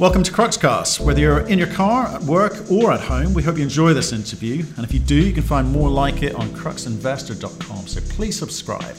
Welcome to Cruxcast. Whether you're in your car, at work, or at home, we hope you enjoy this interview. And if you do, you can find more like it on cruxinvestor.com. So please subscribe.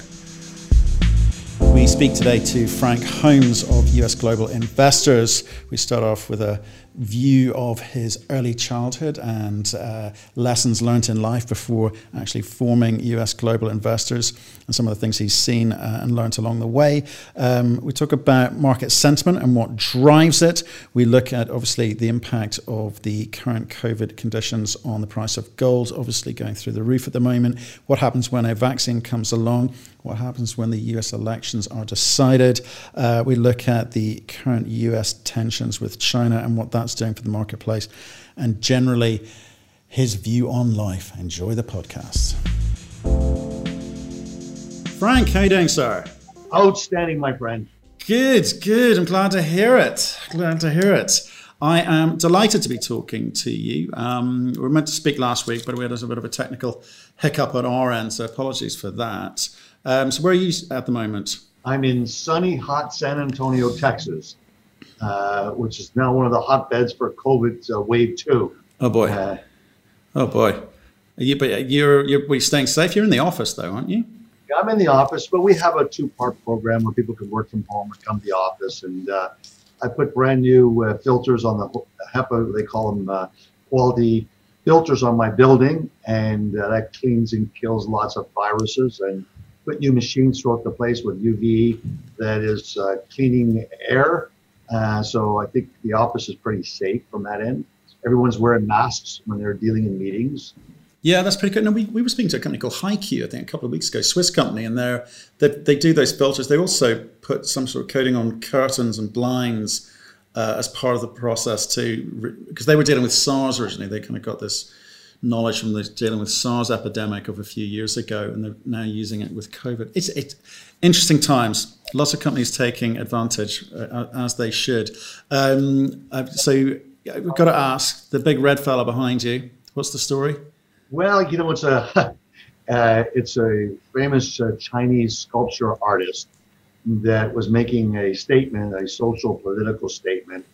We speak today to Frank Holmes of US Global Investors. We start off with a view of his early childhood and uh, lessons learned in life before actually forming US Global Investors and some of the things he's seen uh, and learned along the way. Um, we talk about market sentiment and what drives it. We look at obviously the impact of the current COVID conditions on the price of gold, obviously going through the roof at the moment. What happens when a vaccine comes along? What happens when the US elections are decided? Uh, we look at the current US tensions with China and what that's doing for the marketplace, and generally his view on life. Enjoy the podcast. Frank, how you doing, sir? Outstanding, my friend. Good, good. I'm glad to hear it. Glad to hear it. I am delighted to be talking to you. Um, we were meant to speak last week, but we had a bit of a technical hiccup on our end, so apologies for that. Um, so, where are you at the moment? I'm in sunny, hot San Antonio, Texas. Uh, which is now one of the hotbeds for COVID uh, wave two. Oh boy! Uh, oh boy! You, but you're you're staying safe. You're in the office though, aren't you? Yeah, I'm in the office, but we have a two-part program where people can work from home or come to the office, and uh, I put brand new uh, filters on the HEPA. They call them quality filters on my building, and that cleans and kills lots of viruses and put new machines throughout the place with UV that is uh, cleaning air uh, so I think the office is pretty safe from that end. Everyone's wearing masks when they're dealing in meetings. Yeah, that's pretty good. No, we, we were speaking to a company called HighQ, I think, a couple of weeks ago, Swiss company, and they're, they they do those filters. They also put some sort of coating on curtains and blinds uh, as part of the process too, because they were dealing with SARS originally. They kind of got this knowledge from the dealing with SARS epidemic of a few years ago, and they're now using it with COVID. It's it, interesting times. Lots of companies taking advantage uh, as they should. Um, uh, so we've got to ask the big red fella behind you. What's the story? Well, you know, it's a uh, it's a famous uh, Chinese sculpture artist that was making a statement, a social political statement.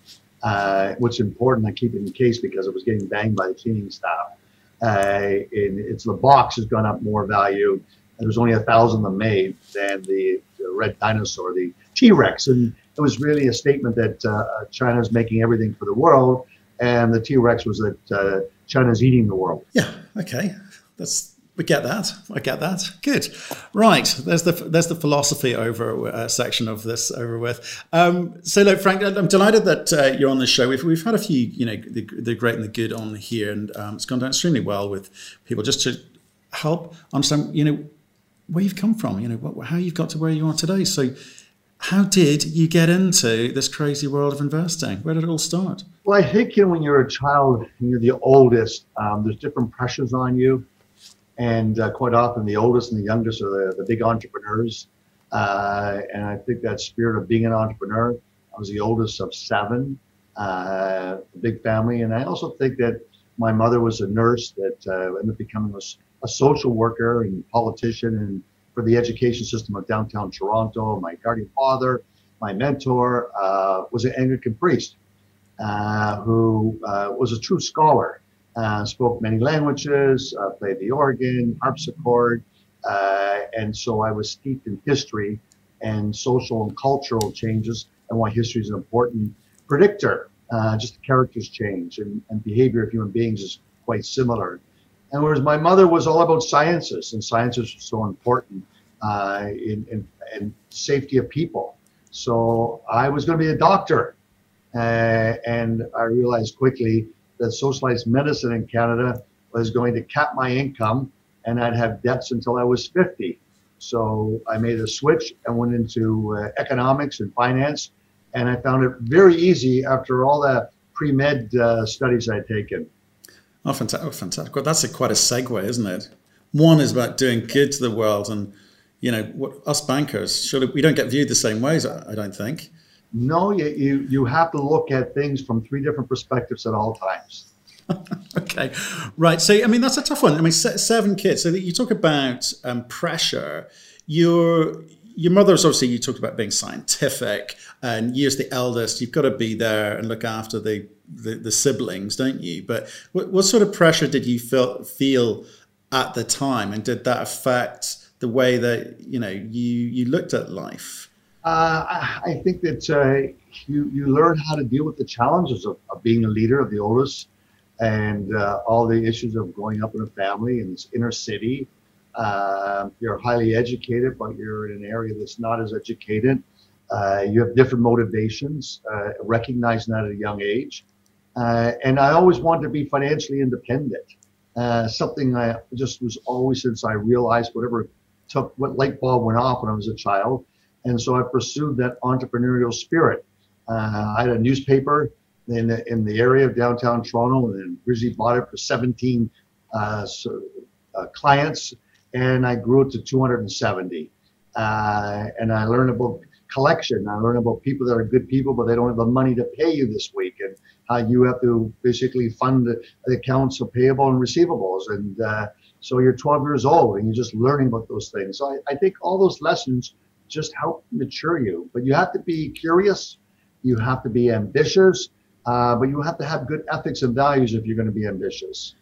Uh, what's important, I keep it in case because it was getting banged by the cleaning staff uh, it's the box has gone up more value. And there's only a thousand of them made than the, the red dinosaur, the T-Rex, and it was really a statement that uh, China's making everything for the world, and the T-Rex was that uh, China's eating the world. Yeah. Okay. That's we get that. I get that. Good. Right. There's the there's the philosophy over uh, section of this over with. Um, so, look, Frank, I'm delighted that uh, you're on the show. We've, we've had a few, you know, the, the great and the good on here, and um, it's gone down extremely well with people just to help understand, you know, where you've come from, you know, what, how you've got to where you are today. So, how did you get into this crazy world of investing? Where did it all start? Well, I think you know when you're a child you're the oldest, um, there's different pressures on you and uh, quite often the oldest and the youngest are the, the big entrepreneurs. Uh, and I think that spirit of being an entrepreneur, I was the oldest of seven, uh, big family. And I also think that my mother was a nurse that uh, ended up becoming a, a, social worker and politician and for the education system of downtown Toronto. My guardian father, my mentor, uh, was an Anglican priest uh, who was a true scholar uh, spoke many languages, uh, played the organ, harpsichord, uh, and so I was steeped in history and social and cultural changes and why history is an important predictor. Uh, just characters change and, and behavior of human beings is quite similar. And whereas my mother was all about sciences, and sciences are so important uh, in, in, in, safety of people. So I was going to be a doctor. Uh, and I realized quickly that socialized medicine in Canada was going to cap my income and I'd have debts until I was 50. So I made a switch and went into uh, economics and finance. And I found it very easy after all the pre med uh, studies I'd taken. Oh, fantastic. Oh, fantastic. Well, that's a, quite a segue, isn't it? One is about doing good to the world. And, you know, what, us bankers, surely we don't get viewed the same ways, I don't think. No, you, you, you have to look at things from three different perspectives at all times. okay, right. So, I mean, that's a tough one. I mean, seven kids. So, you talk about um, pressure. You're your mother's obviously you talked about being scientific, and you're the eldest. You've got to be there and look after the the, the siblings, don't you? But what, what sort of pressure did you feel feel at the time, and did that affect the way that you know you you looked at life? Uh, I think that uh, you you learn how to deal with the challenges of, of being a leader of the oldest, and uh, all the issues of growing up in a family in this inner city. Uh, you're highly educated, but you're in an area that's not as educated. Uh, you have different motivations, uh, recognizing that at a young age. and I always wanted to be financially independent. something I just was always since I realized whatever took what light bulb went off when I was a child. And so I pursued that entrepreneurial spirit. Uh, I had a newspaper in the, in the area of downtown Toronto and originally bought it for 17 uh, so, uh, clients and I grew it to 270. Uh, and I learned about collection. I learned about people that are good people, but they don't have the money to pay you this week, and how you have to basically fund the, the accounts of payable and receivables. And uh, so you're 12 years old and you're just learning about those things. So I, I think all those lessons just help mature you. But you have to be curious, you have to be ambitious, uh, but you have to have good ethics and values if you're going to be ambitious.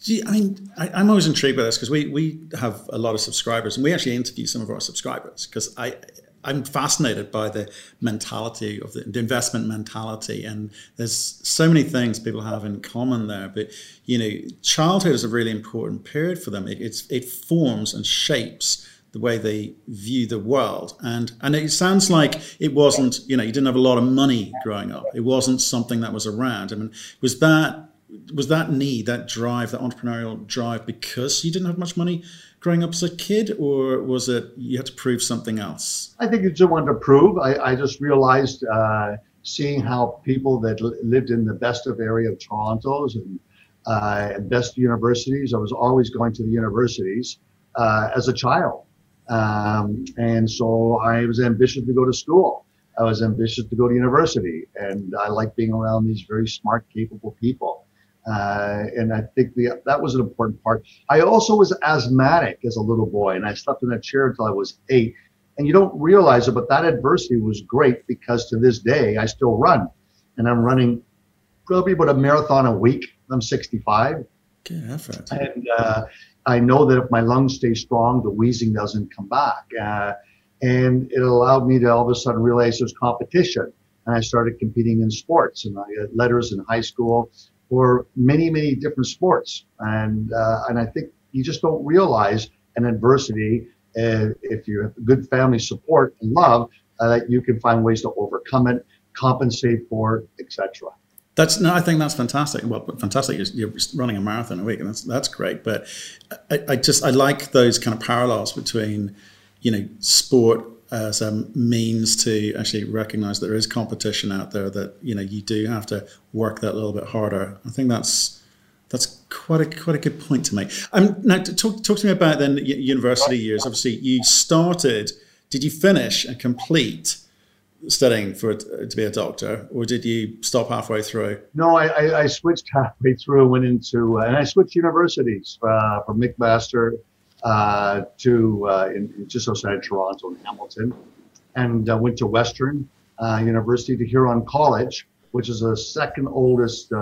Gee, I mean, I, am always intrigued by this because we we have a lot of subscribers, and we actually interview some of our subscribers because I I'm fascinated by the mentality of the, the, investment mentality, and there's so many things people have in common there. But you know, childhood is a really important period for them. It, it's it forms and shapes the way they view the world, and and it sounds like it wasn't. You know, you didn't have a lot of money growing up. It wasn't something that was around. I mean, was that was that need, that drive, that entrepreneurial drive, because you didn't have much money growing up as a kid, or was it you had to prove something else? I think you just wanted to prove. I, I just realized uh, seeing how people that lived in the best of area of Toronto's and, uh, best universities, I was always going to the universities uh, as a child. Um, and so I was ambitious to go to school. I was ambitious to go to university, and I like being around these very smart, capable people. Uh, and I think the, that was an important part. I also was asthmatic as a little boy, and I slept in a chair until I was eight. And you don't realize it, but that adversity was great because to this day I still run, and I'm running probably about a marathon a week. I'm 65. Good effort. And uh, I know that if my lungs stay strong, the wheezing doesn't come back. Uh, and it allowed me to all of a sudden realize there's competition. And I started competing in sports, and I got letters in high school for many, many different sports. And, uh, and I think you just don't realize an adversity uh, if you have good family support and love uh, that you can find ways to overcome it, compensate for it, etc. That's no, I think that's fantastic. Well, fantastic. You're, you're, running a marathon a week, and that's that's great. But I, I just I like those kind of parallels between, you know, sport as a means to actually recognize there is competition out there that you know you do have to work that little bit harder. I think that's that's quite a quite a good point to make. Um, now talk talk to me about then university years. Obviously, you started. Did you finish and complete studying for to be a doctor, or did you stop halfway through? No, I, I, switched halfway through. Went into uh, and I switched universities uh, from McMaster uh, to uh, in, just outside Toronto in Hamilton, and uh, went to Western uh, University to Huron College, which is the second oldest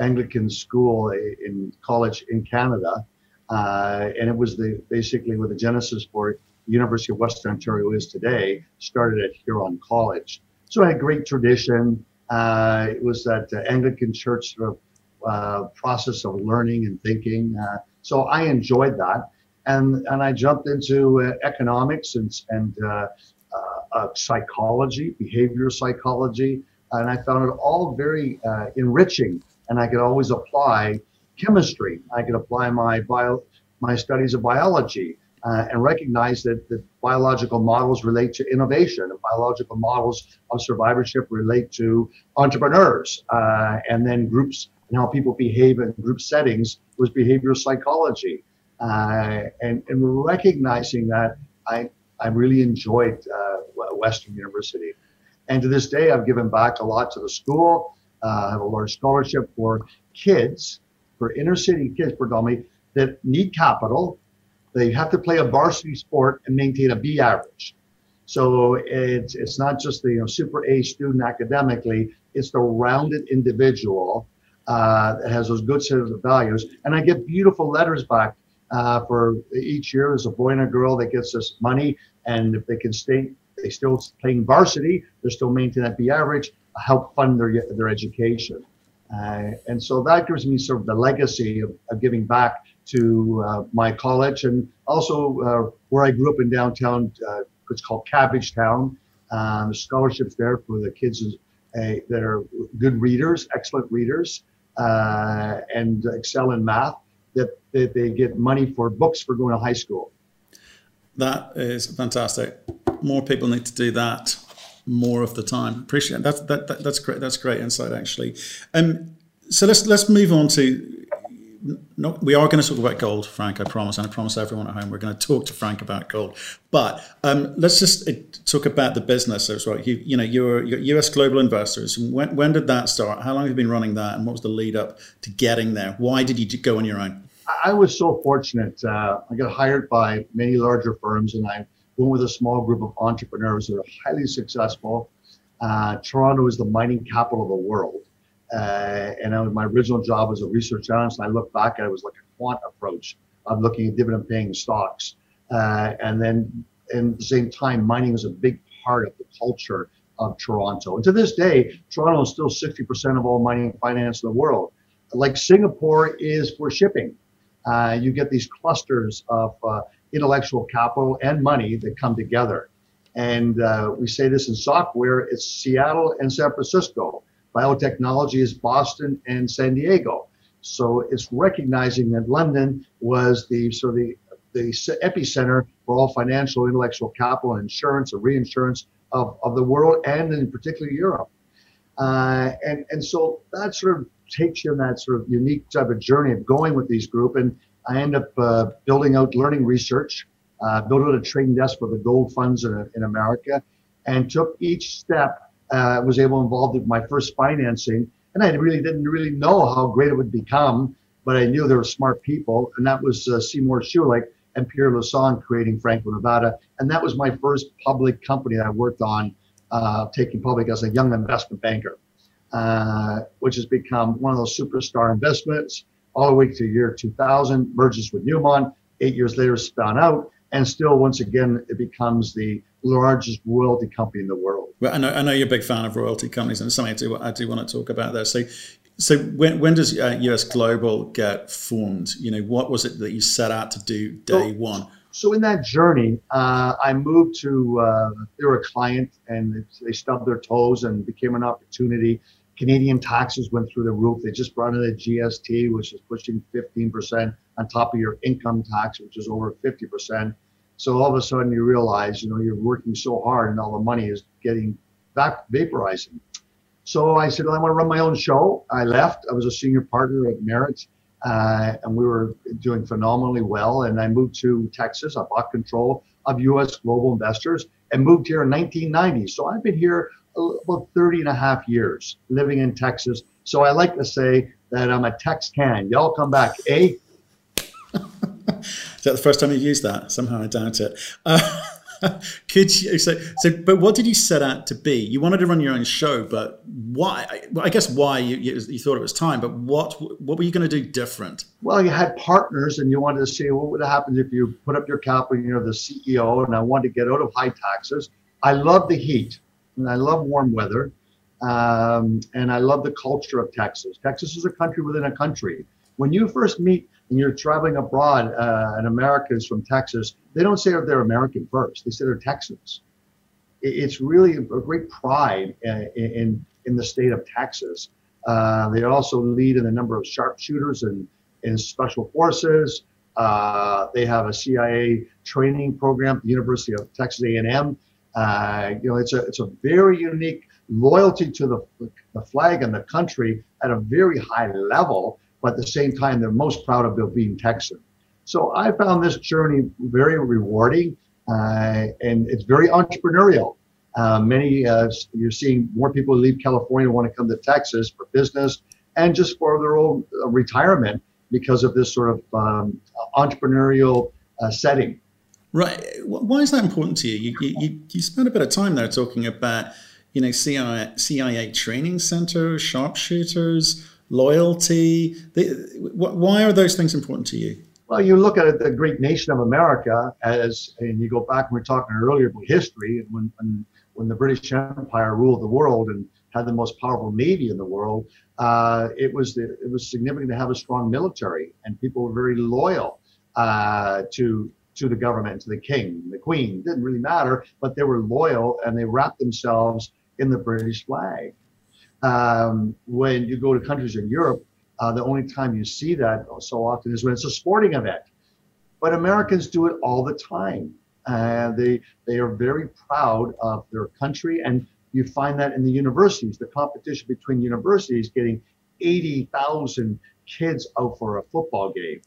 Anglican school in college in Canada, and it was the basically where the genesis for University of Western Ontario is today. Started at Huron College, so I had great tradition. it was that Anglican church sort of process of learning and thinking. so I enjoyed that and and I jumped into uh, economics and and uh, uh, psychology, behavioral psychology, and I found it all very uh, enriching. And I could always apply chemistry. I could apply my bio my studies of biology. Uh, and recognize that the biological models relate to innovation and biological models of survivorship relate to entrepreneurs uh, and then groups and how people behave in group settings was behavioral psychology uh, and, and recognizing that I, I really enjoyed uh, Western University. And to this day, I've given back a lot to the school. Uh, I have a large scholarship for kids, for inner city kids predominantly, that need capital. They have to play a varsity sport and maintain a B average. So it's it's not just the you know, super A student academically; it's the rounded individual uh, that has those good set of values. And I get beautiful letters back uh, for each year. There's a boy and a girl that gets us money, and if they can stay, they still playing varsity, they're still maintaining that B average, help fund their their education. Uh, and so that gives me sort of the legacy of, of giving back to uh, my college and also uh, where I grew up in downtown uh, it's called Cabbage Town. Um, scholarships there for the kids uh, that are good readers, excellent readers, uh, and excel in math. That, that they get money for books for going to high school. That is fantastic. More people need to do that more of the time. Appreciate that. That, that that's great. That's great insight, actually. Um, so let's let's move on to no, we are going to talk about gold, Frank. I promise, and I promise everyone at home we're going to talk to Frank about gold. But um, let's just uh, talk about the business as well. You, you know, you're, you're U.S. global investors. When, when did that start? How long have you been running that, and what was the lead up to getting there? Why did you go on your own? I was so fortunate. Uh, I got hired by many larger firms, and I went with a small group of entrepreneurs that are highly successful. Uh, Toronto is the mining capital of the world. Uh, and I, my original job was a research analyst. And I look back at it, was like a quant approach of looking at dividend paying stocks. Uh, and then at the same time, mining was a big part of the culture of Toronto. And to this day, Toronto is still 60% of all mining finance in the world. Like Singapore is for shipping. Uh, you get these clusters of uh, intellectual capital and money that come together. And uh, we say this in software, it's Seattle and San Francisco biotechnology is Boston and San Diego. So it's recognizing that London was the sort of the, the epicenter for all financial, intellectual capital, and insurance or reinsurance of, of the world, and in particular Europe. Uh, and and so that sort of takes you on that sort of unique type of journey of going with these group. And I end up uh, building out learning research, uh, built out a trading desk for the gold funds in, in America, and took each step uh, was able involved in my first financing, and I really didn't really know how great it would become, but I knew there were smart people, and that was uh, Seymour Schulich and Pierre Lassonde creating Franco Nevada, and that was my first public company that I worked on, uh, taking public as a young investment banker, uh, which has become one of those superstar investments all the way to year 2000, merges with Newmont, eight years later spun out, and still once again it becomes the largest royalty company in the world. Well, I know, I know you're a big fan of royalty companies, and it's something I do, I do want to talk about there. So, so when, when does uh, US Global get formed? You know, what was it that you set out to do day one? So in that journey, uh, I moved to, uh, they were a client and they stubbed their toes and became an opportunity. Canadian taxes went through the roof. They just brought in a GST, which is pushing 15% on top of your income tax, which is over 50%. So all of a sudden you realize, you know, you're working so hard and all the money is getting back vaporizing. So I said, well, I want to run my own show. I left. I was a senior partner at Merit, uh, and we were doing phenomenally well. And I moved to Texas. I bought control of U.S. global investors and moved here in 1990. So I've been here about 30 and a half years living in Texas. So I like to say that I'm a Texcan. Y'all come back, eh? Is that the first time you've used that? Somehow I doubt it. Uh, could you so so? But what did you set out to be? You wanted to run your own show, but why? Well, I guess why you, you, you thought it was time. But what what were you going to do different? Well, you had partners, and you wanted to see what would happen if you put up your capital. You're the CEO, and I wanted to get out of high taxes. I love the heat, and I love warm weather, um, and I love the culture of Texas. Texas is a country within a country. When you first meet and you're traveling abroad uh, and Americans from Texas, they don't say they're American first. They say they're Texans. It's really a great pride uh, in, in, in the state of Texas. Uh, they also lead in the number of sharpshooters and in special forces. Uh, they have a CIA training program at the University of Texas A&M. Uh, you know, it's a it's a very unique loyalty to the the flag and the country at a very high level but at the same time, they're most proud of being Texan. So I found this journey very rewarding, uh, and it's very entrepreneurial. Uh, many uh, you're seeing more people leave California want to come to Texas for business and just for their own uh, retirement because of this sort of um, entrepreneurial uh, setting. Right. Why is that important to you? You, you, you spent a bit of time there talking about, you know, CIA, CIA training centers, sharpshooters, loyalty. Why are those things important to you? Well, you look at the great nation of America as, and you go back, we were talking earlier about history, when, when, when the British Empire ruled the world and had the most powerful navy in the world, uh, it was the, it was significant to have a strong military, and people were very loyal uh, to to the government, to the king, the queen. It didn't really matter, but they were loyal and they wrapped themselves in the British flag. Um, when you go to countries in Europe, uh, the only time you see that so often is when it's a sporting event. But Americans do it all the time. Uh, they they are very proud of their country, and you find that in the universities. The competition between universities getting 80,000 kids out for a football game,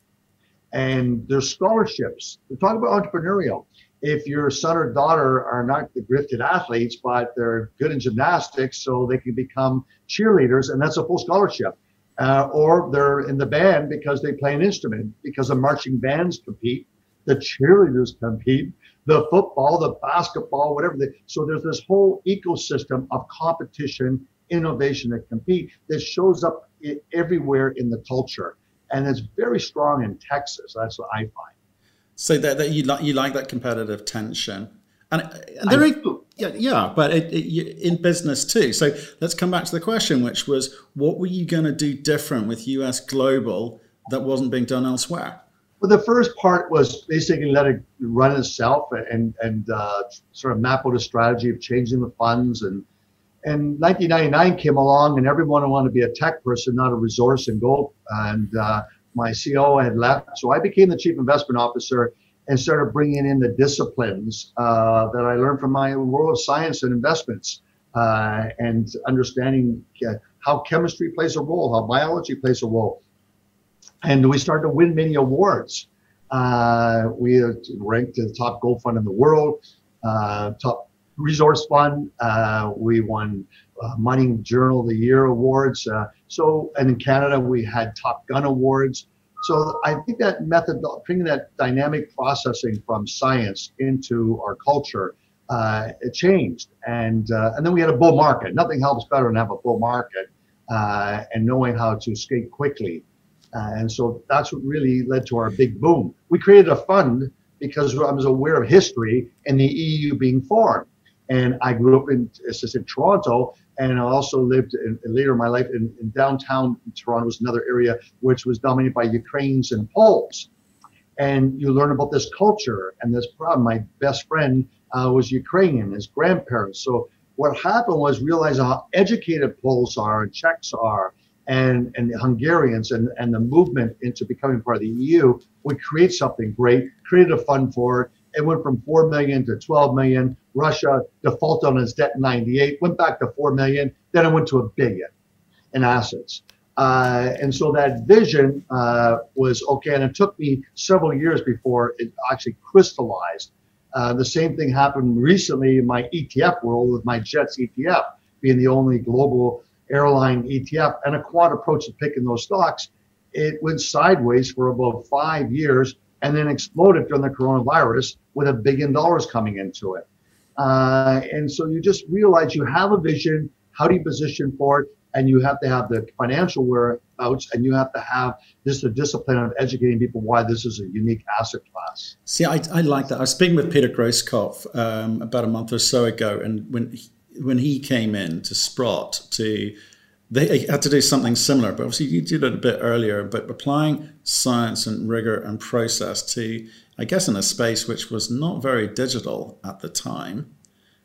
and there's scholarships. We're talking about entrepreneurial. If your son or daughter are not the gifted athletes, but they're good in gymnastics, so they can become cheerleaders, and that's a full scholarship uh, or they're in the band because they play an instrument, because the marching bands compete, the cheerleaders compete, the football, the basketball, whatever. They, so there's this whole ecosystem of competition, innovation that compete that shows up everywhere in the culture. And it's very strong in Texas. That's what I find. So that, that you like you like that competitive tension, and, and there, are, yeah, yeah, but it, it, in business too. So let's come back to the question, which was, what were you going to do different with US Global that wasn't being done elsewhere? Well, the first part was basically let it run itself and and uh, sort of map out a strategy of changing the funds. And and 1999 came along, and everyone wanted to be a tech person, not a resource and gold. And uh, my CEO had left, so I became the chief investment officer and started bringing in the disciplines uh, that I learned from my world of science and investments uh, and understanding uh, how chemistry plays a role, how biology plays a role. And we started to win many awards. Uh, we ranked the top gold fund in the world, uh, top resource fund. Uh, we won Mining Journal of the Year awards. So, and in Canada, we had Top Gun awards. So I think that method, bringing that dynamic processing from science into our culture, uh, it changed. And uh, and then we had a bull market. Nothing helps better than have a bull market uh, and knowing how to skate quickly. Uh, and so that's what really led to our big boom. We created a fund because I was aware of history and the EU being formed. And I grew up in, in Toronto, and I also lived in, later in my life in, in downtown Toronto was another area which was dominated by Ukrainians and Poles. And you learn about this culture and this problem. My best friend uh, was Ukrainian, his grandparents. So what happened was realizing how educated Poles are and Czechs are and, and Hungarians and, and the movement into becoming part of the EU would create something great, created a fund for it, it went from 4 million to 12 million. Russia defaulted on its debt in 98, went back to 4 million. Then it went to a billion in assets. Uh, and so that vision uh, was okay. And it took me several years before it actually crystallized. Uh, the same thing happened recently in my ETF world with my JETS ETF being the only global airline ETF and a quant approach to picking those stocks. It went sideways for about five years and then exploded during the coronavirus with a billion dollars coming into it. Uh, and so you just realize you have a vision. How do you position for it? And you have to have the financial whereabouts, and you have to have just the discipline of educating people why this is a unique asset class. See, I, I like that. I was speaking with Peter Grosskopf um, about a month or so ago, and when he, when he came in to Sprott to they had to do something similar, but obviously you did it a bit earlier. But applying science and rigor and process to, I guess, in a space which was not very digital at the time,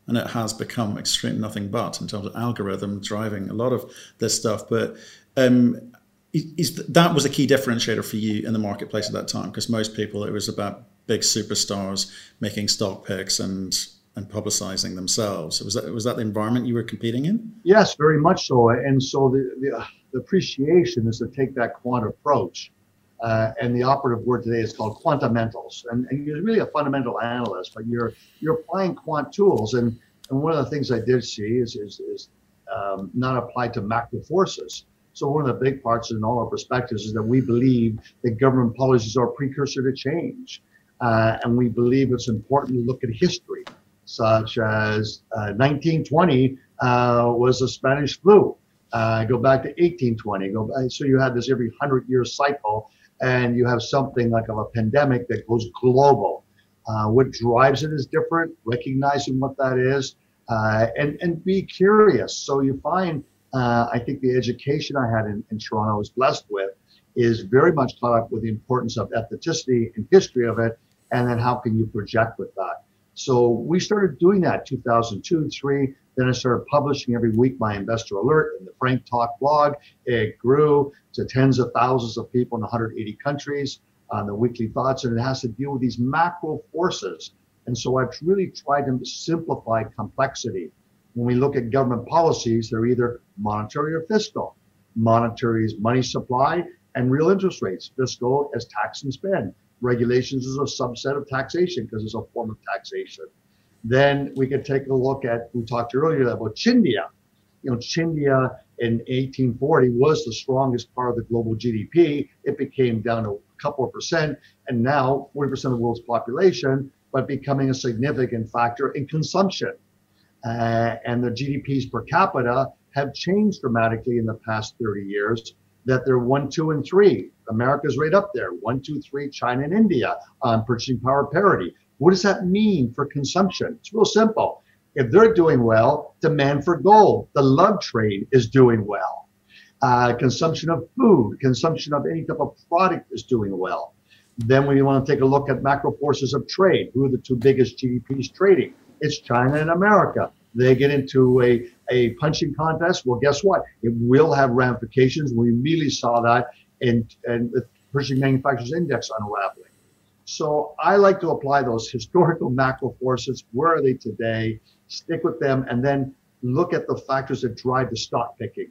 and it has become extreme nothing but in terms of algorithm driving a lot of this stuff. But um, is that was a key differentiator for you in the marketplace at that time? Because most people, it was about big superstars making stock picks and and publicizing themselves. Was that was that the environment you were competing in? Yes, very much so. And so the, the, the appreciation is to take that quant approach. Uh, and the operative word today is called quantamentals. And, and you're really a fundamental analyst, but you're you're applying quant tools. And, and one of the things I did see is is, is um, not applied to macro forces. So one of the big parts in all our perspectives is that we believe that government policies are a precursor to change. Uh, and we believe it's important to look at history, such as uh, 1920 uh, was the Spanish flu. Uh, go back to 1820. Go back, so you had this every hundred year cycle, and you have something like of a pandemic that goes global. Uh, what drives it is different. Recognizing what that is, uh, and and be curious. So you find, uh, I think the education I had in, in Toronto was blessed with is very much caught up with the importance of ethnicity and history of it, and then how can you project with that. So we started doing that 2002, three. Then I started publishing every week my investor alert and the Frank Talk blog. It grew to tens of thousands of people in 180 countries on the weekly thoughts, and it has to deal with these macro forces. And so I've really tried to simplify complexity. When we look at government policies, they're either monetary or fiscal. Monetary is money supply, and real interest rates. Fiscal as tax and spend. Regulations is a subset of taxation because it's a form of taxation. Then we could take a look at, we talked earlier about Chindia. You know, Chindia in 1840 was the strongest part of the global GDP. It became down to a couple of percent, and now 40% of the world's population, but becoming a significant factor in consumption. Uh, and the GDPs per capita have changed dramatically in the past 30 years that they're one, two, and three. America's right up there. One, two, three, China and India on purchasing power parity. What does that mean for consumption? It's real simple. If they're doing well, demand for gold, the love trade is doing well. Uh, consumption of food, consumption of any type of product is doing well. Then we want to take a look at macro forces of trade. Who are the two biggest GDPs trading? It's China and America they get into a, a punching contest, well, guess what? It will have ramifications. We immediately saw that in, in the Purchasing Manufacturers Index unraveling. So I like to apply those historical macro forces. Where are they today? Stick with them and then look at the factors that drive the stock picking.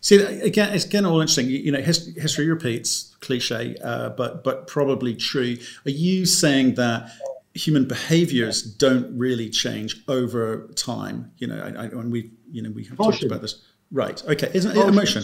See, again, it's again all interesting. You know, history repeats, cliche, uh, but but probably true. Are you saying that human behaviors don't really change over time. You know, I, I, when we, you know, we have talked about this. Right. Okay. Isn't it emotion?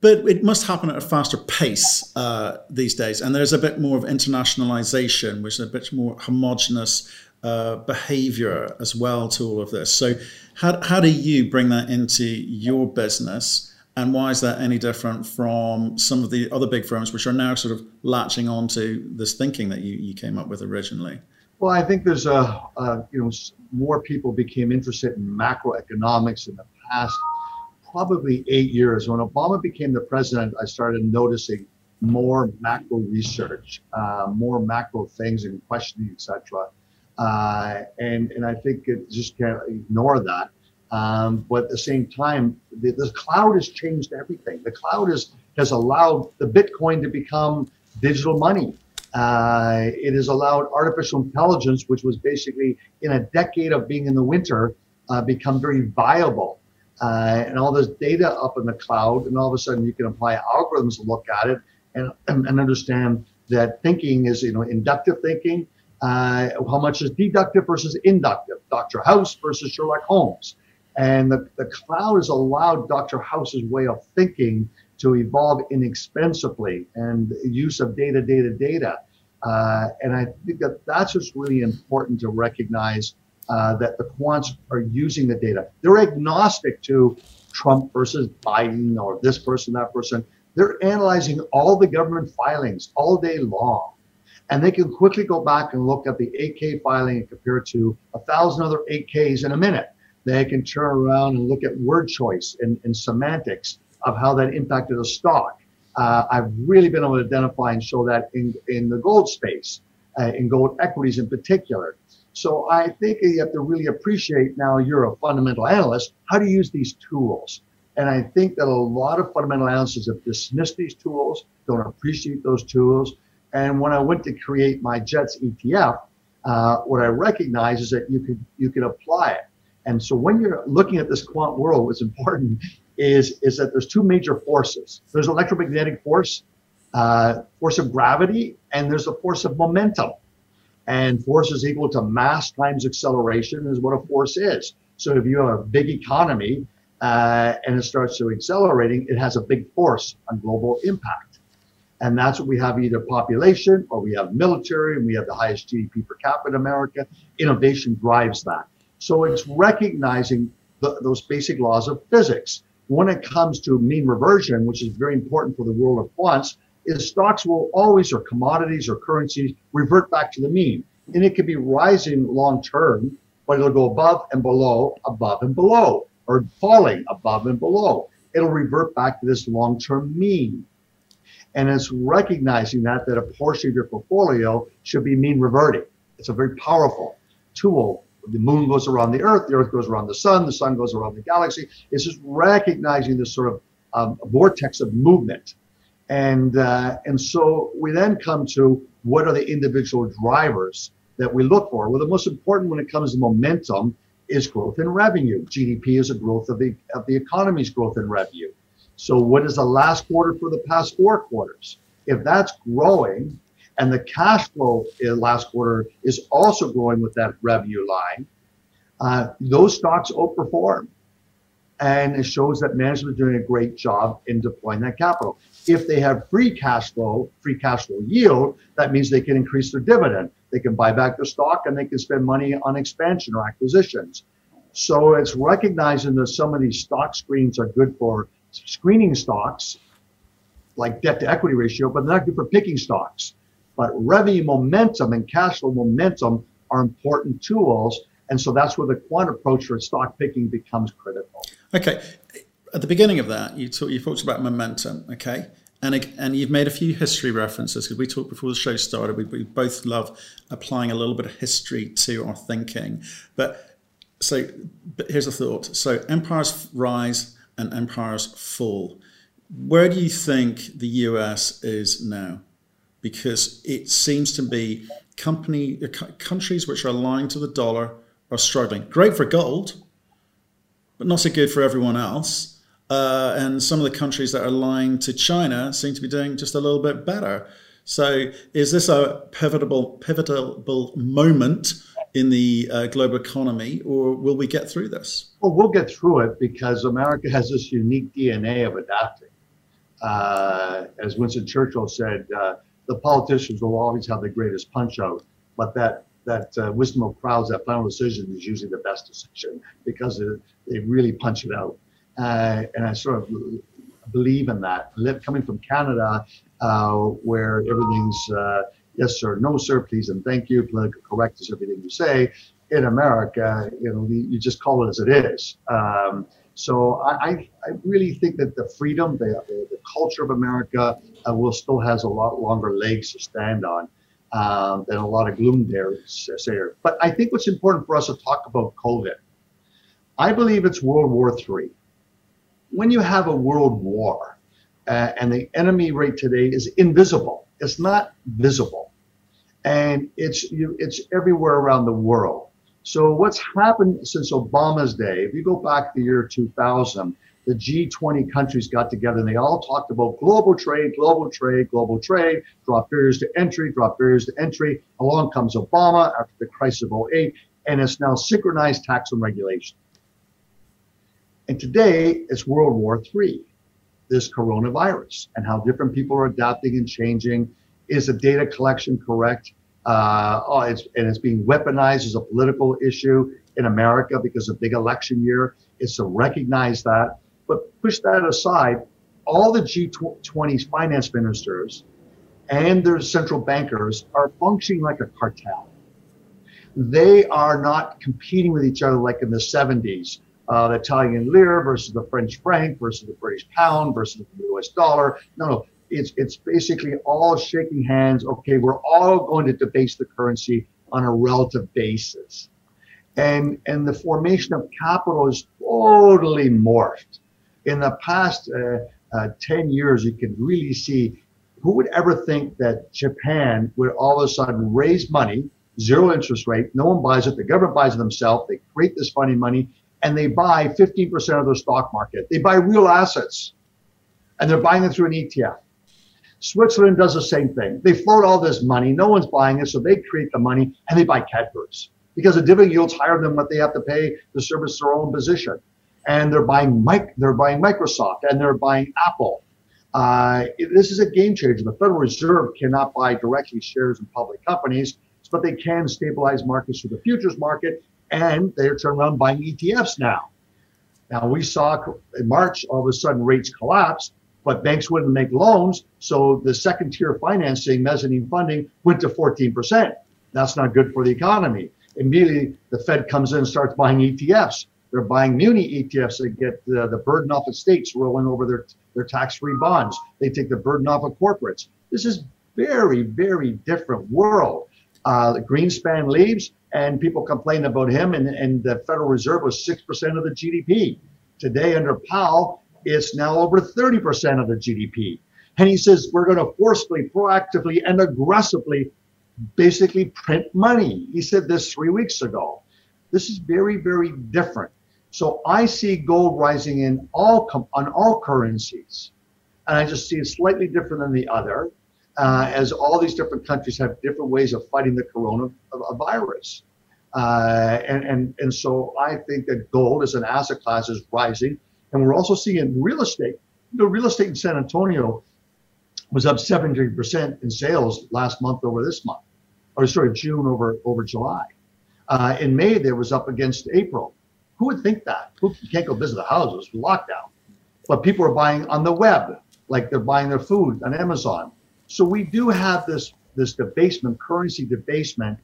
But it must happen at a faster pace uh, these days, and there's a bit more of internationalization, which is a bit more homogenous uh, behavior as well to all of this. So, how how do you bring that into your business? And why is that any different from some of the other big firms which are now sort of latching on to this thinking that you, you came up with originally? Well, I think there's a, a, you know more people became interested in macroeconomics in the past probably eight years. When Obama became the president, I started noticing more macro research, uh, more macro things and questioning, etc. Uh, and and I think it just can't ignore that. Um, but at the same time, the, the cloud has changed everything. The cloud is, has allowed the Bitcoin to become digital money. Uh, it has allowed artificial intelligence, which was basically in a decade of being in the winter, uh, become very viable. Uh, and all this data up in the cloud, and all of a sudden you can apply algorithms to look at it and, and, and understand that thinking is, you know, inductive thinking. Uh, how much is deductive versus inductive? Dr. House versus Sherlock Holmes. And the, the cloud has allowed Dr. House's way of thinking to evolve inexpensively and use of data, data, data. Uh, and I think that that's what's really important to recognize uh, that the quants are using the data. They're agnostic to Trump versus Biden or this person, that person. They're analyzing all the government filings all day long. And they can quickly go back and look at the 8K filing and compare it to a thousand other 8Ks in a minute. They can turn around and look at word choice and, and semantics of how that impacted a stock. Uh, I've really been able to identify and show that in, in the gold space, uh, in gold equities in particular. So I think you have to really appreciate now you're a fundamental analyst, how to use these tools. And I think that a lot of fundamental analysts have dismissed these tools, don't appreciate those tools. And when I went to create my JETS ETF, uh, what I recognize is that you can you could apply it. And so when you're looking at this quant world, what's important is, is that there's two major forces. There's electromagnetic force, uh, force of gravity, and there's a force of momentum. And force is equal to mass times acceleration is what a force is. So if you have a big economy uh, and it starts to accelerating, it has a big force on global impact. And that's what we have either population or we have military and we have the highest GDP per capita in America. Innovation drives that. So it's recognizing the, those basic laws of physics. When it comes to mean reversion, which is very important for the world of quants, is stocks will always, or commodities or currencies, revert back to the mean. And it could be rising long term, but it'll go above and below, above and below, or falling above and below. It'll revert back to this long term mean. And it's recognizing that, that a portion of your portfolio should be mean reverting. It's a very powerful tool. The moon goes around the earth, the earth goes around the sun, the sun goes around the galaxy. It's just recognizing this sort of um, vortex of movement and, uh, and so we then come to what are the individual drivers that we look for? Well, the most important when it comes to momentum is growth in revenue. GDP is a growth of the, of the economy's growth in revenue. So what is the last quarter for the past four quarters? If that's growing and the cash flow in last quarter is also growing with that revenue line, uh, those stocks outperform and it shows that management is doing a great job in deploying that capital. If they have free cash flow, free cash flow yield, that means they can increase their dividend. They can buy back their stock and they can spend money on expansion or acquisitions. So it's recognizing that some of these stock screens are good for screening stocks, like debt to equity ratio, but they're not good for picking stocks. But revenue momentum and cash flow momentum are important tools. And so that's where the quant approach for stock picking becomes critical. Okay, at the beginning of that, you talk, you talked about momentum. Okay, and and you've made a few history references because we talked before the show started. We, we both love applying a little bit of history to our thinking. But so, but here's a thought: so empires rise and empires fall. Where do you think the US is now? Because it seems to be company countries which are aligned to the dollar are struggling. Great for gold but not so good for everyone else. Uh, and some of the countries that are lying to China seem to be doing just a little bit better. So, is this a pivotal, pivotal moment in the uh, global economy, or will we get through this? Well, we'll get through it because America has this unique DNA of adapting. Uh, as Winston Churchill said, uh, the politicians will always have the greatest punch out, but that that uh, wisdom of crowds, that final decision is usually the best decision because it, they really punch it out. Uh, and I sort of believe in that. Live, coming from Canada, uh, where everything's uh, yes sir, no sir, please and thank you, political correct is everything you say. In America, you know, you just call it as it is. Um, so I, I really think that the freedom, the, the, culture of America uh, will still has a lot longer legs to stand on um, than a lot of gloom there. But I think what's important for us to talk about COVID I believe it's World War III. When you have a world war uh, and the enemy rate today is invisible, it's not visible, and it's you, it's everywhere around the world. So what's happened since Obama's day? If you go back to the year 2000, the G20 countries got together and they all talked about global trade, global trade, global trade, drop barriers to entry, drop barriers to entry. Along comes Obama after the crisis of 08, and it's now synchronized tax and regulation. And today it's World War III, this coronavirus, and how different people are adapting and changing. Is the data collection correct? Uh, oh, it's, and it's being weaponized as a political issue in America because of big election year. It's to recognize that. But push that aside, all the G20's finance ministers and their central bankers are functioning like a cartel. They are not competing with each other like in the 70s uh, the Italian lira versus the French franc versus the British pound versus the US dollar. No, no, it's, it's basically all shaking hands. Okay, we're all going to debase the currency on a relative basis. And, and the formation of capital is totally morphed. In the past uh, uh, 10 years, you can really see who would ever think that Japan would all of a sudden raise money, zero interest rate, no one buys it, the government buys it themselves, they create this funny money, and they buy 15% of their stock market. They buy real assets and they're buying it through an ETF. Switzerland does the same thing. They float all this money. No one's buying it, so they create the money and they buy Cadbury's because the dividend yield's higher than what they have to pay to service their own position. And they're buying Mike, they're buying Microsoft and they're buying Apple. Uh, this is a game changer. The Federal Reserve cannot buy directly shares in public companies, but they can stabilize markets through the futures market, and they're turning around buying ETFs now. Now we saw in March all of a sudden rates collapsed, but banks wouldn't make loans, so the second tier financing, mezzanine funding, went to 14%. That's not good for the economy. Immediately, the Fed comes in and starts buying ETFs. They're buying muni ETFs that get the, the burden off of states rolling over their, their tax-free bonds. They take the burden off of corporates. This is very, very different world. Uh, Greenspan leaves, and people complain about him, and, and the Federal Reserve was 6% of the GDP. Today, under Powell, it's now over 30% of the GDP. And he says we're going to forcefully, proactively, and aggressively basically print money. He said this three weeks ago. This is very, very different. So I see gold rising in all com- on all currencies, and I just see it slightly different than the other, uh, as all these different countries have different ways of fighting the coronavirus. Uh, and, and, and so I think that gold as an asset class is rising. And we're also seeing real estate. You know, real estate in San Antonio was up 70% in sales last month over this month, or sorry, June over, over July. Uh, in May, there was up against April. Who would think that? Who can't go visit the houses lockdown? But people are buying on the web, like they're buying their food on Amazon. So we do have this this debasement, currency debasement,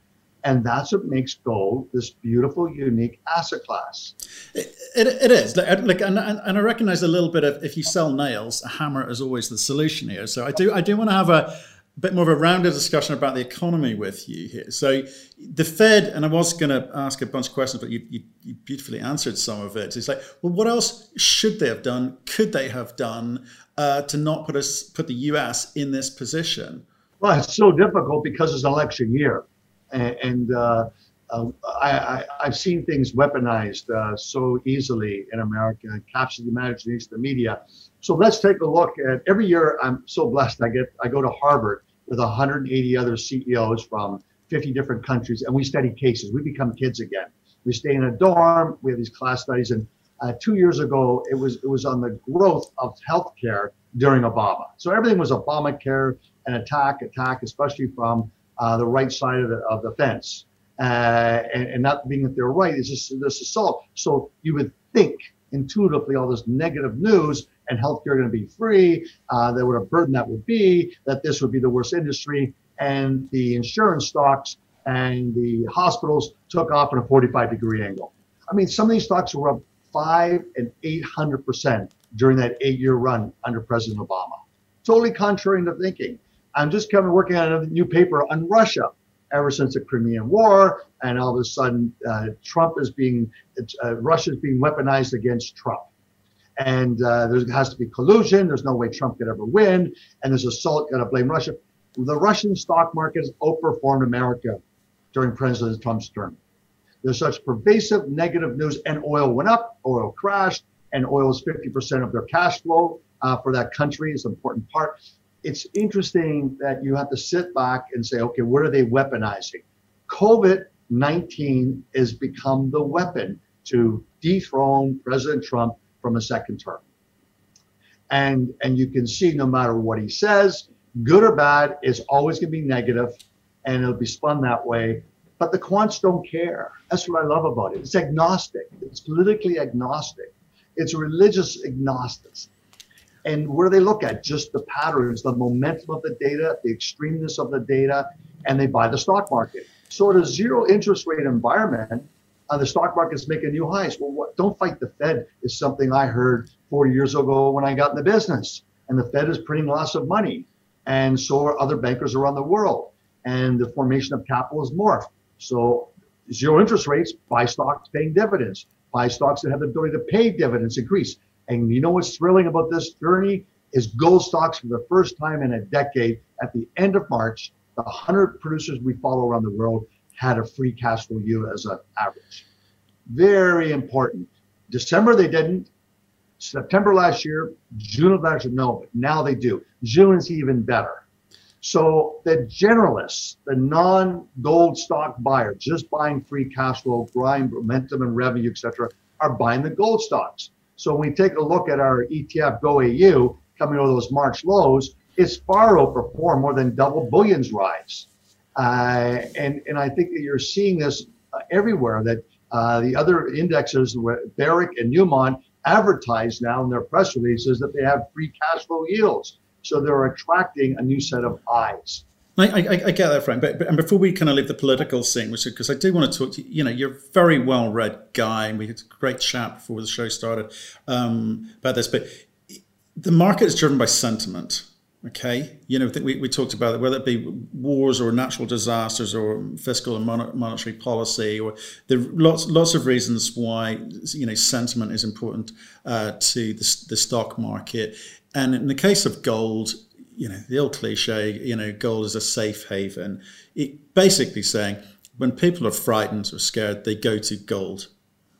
and that's what makes gold this beautiful, unique asset class. It, it, it is. Like, like and, and I recognize a little bit of if you sell nails, a hammer is always the solution here. So I do I do want to have a bit more of a rounded discussion about the economy with you here. So the Fed, and I was going to ask a bunch of questions, but you, you, you, beautifully answered some of it. It's like, well, what else should they have done? Could they have done uh, to not put us put the U.S. in this position? Well, it's so difficult because it's an election year, and, and uh, uh, I, have seen things weaponized uh, so easily in America and capture the imagination of the media. So let's take a look at every year. I'm so blessed. I get I go to Harvard with 180 other CEOs from 50 different countries, and we study cases. We become kids again. We stay in a dorm. We have these class studies, and uh, two years ago, it was it was on the growth of healthcare during Obama. So everything was Obamacare, an attack, attack, especially from uh, the right side of the, of the fence, uh, and, and, not being that they're right. It's just this assault. So you would think intuitively all this negative news and healthcare going to be free, uh, that what a burden that would be, that this would be the worst industry, and the insurance stocks and the hospitals took off in a 45 degree angle. I mean, some of these stocks were up five and 800 percent during that eight-year run under President Obama. Totally contrary to thinking. I'm just coming working on a new paper on Russia ever since the Crimean War, and all of a sudden uh, Trump is being, uh, Russia is being weaponized against Trump. And uh, there has to be collusion. There's no way Trump could ever win. And there's assault, got to blame Russia. The Russian stock market has outperformed America during President Trump's term. There's such pervasive negative news, and oil went up, oil crashed, and oil is 50% of their cash flow uh, for that country. It's an important part. It's interesting that you have to sit back and say, okay, what are they weaponizing? COVID 19 has become the weapon to dethrone President Trump from a second term. And, and you can see no matter what he says, good or bad, is always going to be negative and it'll be spun that way. But the quants don't care. That's what I love about it. It's agnostic. It's politically agnostic. It's religious agnostic. And where they look at? Just the patterns, the momentum of the data, the extremeness of the data, and they buy the stock market. So at a zero interest rate environment, uh, the stock market's making new highs. Well, what, don't fight the Fed is something I heard 40 years ago when I got in the business. And the Fed is printing lots of money. And so are other bankers around the world. And the formation of capital is morphed. So zero interest rates, buy stocks paying dividends, buy stocks that have the ability to pay dividends increase. And you know what's thrilling about this journey is gold stocks for the first time in a decade at the end of March, the 100 producers we follow around the world had a free cash flow yield as an average. Very important. December they didn't. September last year, June of last year, no, but now they do. June is even better. So the generalists, the non-gold stock buyer, just buying free cash flow, buying momentum and revenue, etc., are buying the gold stocks. So when we take a look at our ETF GOAU, coming over those March lows, it's far outperformed more than double bullion's rise. Uh, and, and I think that you're seeing this uh, everywhere that uh, the other indexes, Barrick and Newmont, advertise now in their press releases that they have free cash flow yields. So they're attracting a new set of eyes. I, I, I, get that, Frank. But, but, and before we kind of leave the political scene, which because I do want to talk to you, you know, you're a very well read guy, and we had a great chat before the show started um, about this. But the market is driven by sentiment. Okay, you know, we, we talked about it, whether it be wars or natural disasters or fiscal and monetary policy, or there are lots lots of reasons why you know sentiment is important uh, to the, the stock market. And in the case of gold, you know, the old cliche, you know, gold is a safe haven. It basically saying when people are frightened or scared, they go to gold.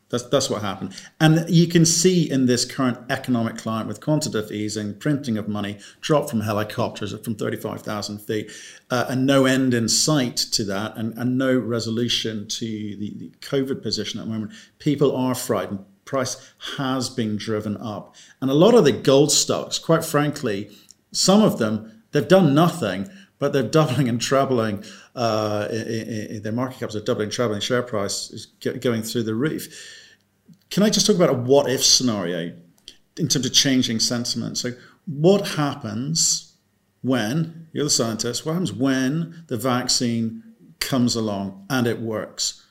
That's, that's what happened. And you can see in this current economic climate with quantitative easing, printing of money, drop from helicopters from 35,000 feet, uh, and no end in sight to that, and, and no resolution to the, the COVID position at the moment. People are frightened. Price has been driven up. And a lot of the gold stocks, quite frankly, some of them, they've done nothing, but they're doubling and trebling. Uh, in, in their market caps are doubling, trebling. Share price is going through the roof. Can I just talk about a what if scenario in terms of changing sentiment? So, what happens when you're the scientist? What happens when the vaccine comes along and it works?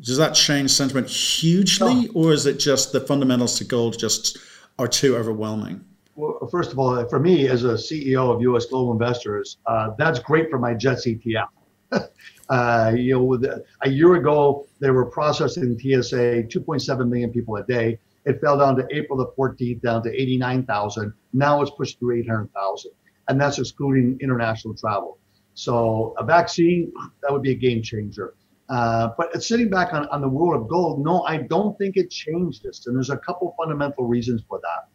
Does that change sentiment hugely, or is it just the fundamentals to gold just are too overwhelming? well, first of all, for me as a CEO of U.S. Global Investors, uh, that's great for my JETS ETF. uh, you know, the, a year ago they were processing TSA 2.7 million people a day. It fell down to April the 14th, down to 89,000. Now it's pushed through 800,000, and that's excluding international travel. So a vaccine that would be a game changer. Uh, but sitting back on, on the world of gold, no, I don't think it changed this. And there's a couple fundamental reasons for that.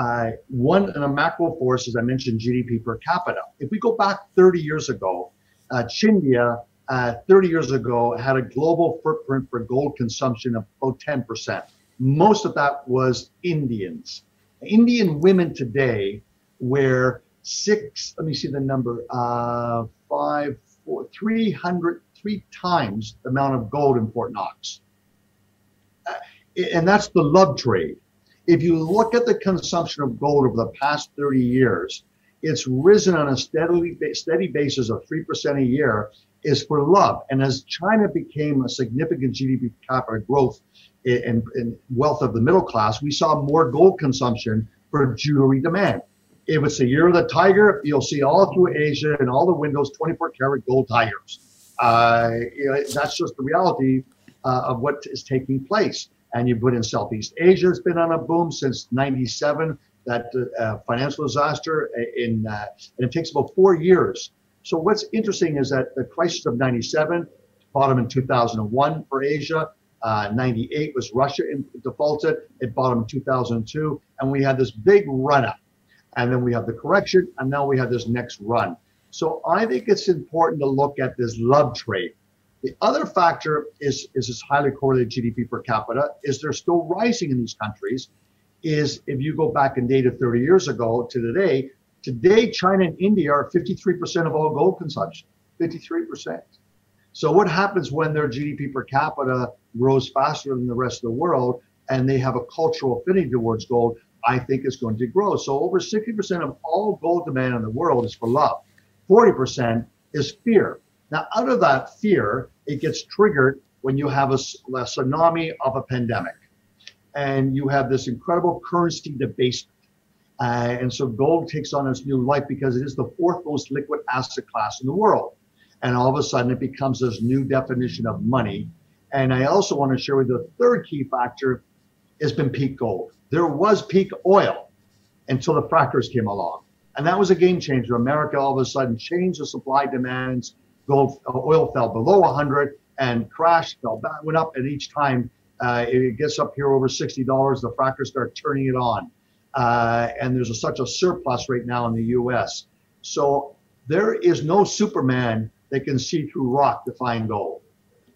Uh, one in a macro force, as I mentioned, GDP per capita. If we go back 30 years ago, uh, Chindia uh, 30 years ago had a global footprint for gold consumption of about 10%. Most of that was Indians. Indian women today wear six, let me see the number, uh, five, four, 300, three times the amount of gold in Fort Knox. Uh, and that's the love trade if you look at the consumption of gold over the past 30 years, it's risen on a steadily steady basis of 3% a year is for love. And as China became a significant GDP per capita growth and, in wealth of the middle class, we saw more gold consumption for jewelry demand. If it's the year of the tiger, you'll see all through Asia and all the windows 24 karat gold tigers. Uh, you know, that's just the reality uh, of what is taking place and you put in Southeast Asia. It's been on a boom since 97, that uh, financial disaster. In, uh, and it takes about four years. So what's interesting is that the crisis of 97, bottom in 2001 for Asia. Uh, 98 was Russia in, defaulted. It bottomed in 2002. And we had this big run up. And then we have the correction. And now we have this next run. So I think it's important to look at this love trade the other factor is, is this highly correlated GDP per capita, is they're still rising in these countries. Is if you go back in data 30 years ago to today, today China and India are 53% of all gold consumption, 53%. So what happens when their GDP per capita grows faster than the rest of the world and they have a cultural affinity towards gold? I think it's going to grow. So over 60% of all gold demand in the world is for love. 40% is fear. Now, out of that fear, it gets triggered when you have a, a tsunami of a pandemic and you have this incredible currency debasement. Uh, and so gold takes on its new life because it is the fourth most liquid asset class in the world. And all of a sudden, it becomes this new definition of money. And I also want to share with you the third key factor has been peak gold. There was peak oil until the frackers came along. And that was a game changer. America all of a sudden changed the supply demands gold uh, oil fell below 100 and crashed, fell back, went up, and each time uh, it gets up here over $60, the frackers start turning it on. Uh, and there's a, such a surplus right now in the U.S. So there is no Superman that can see through rock to find gold.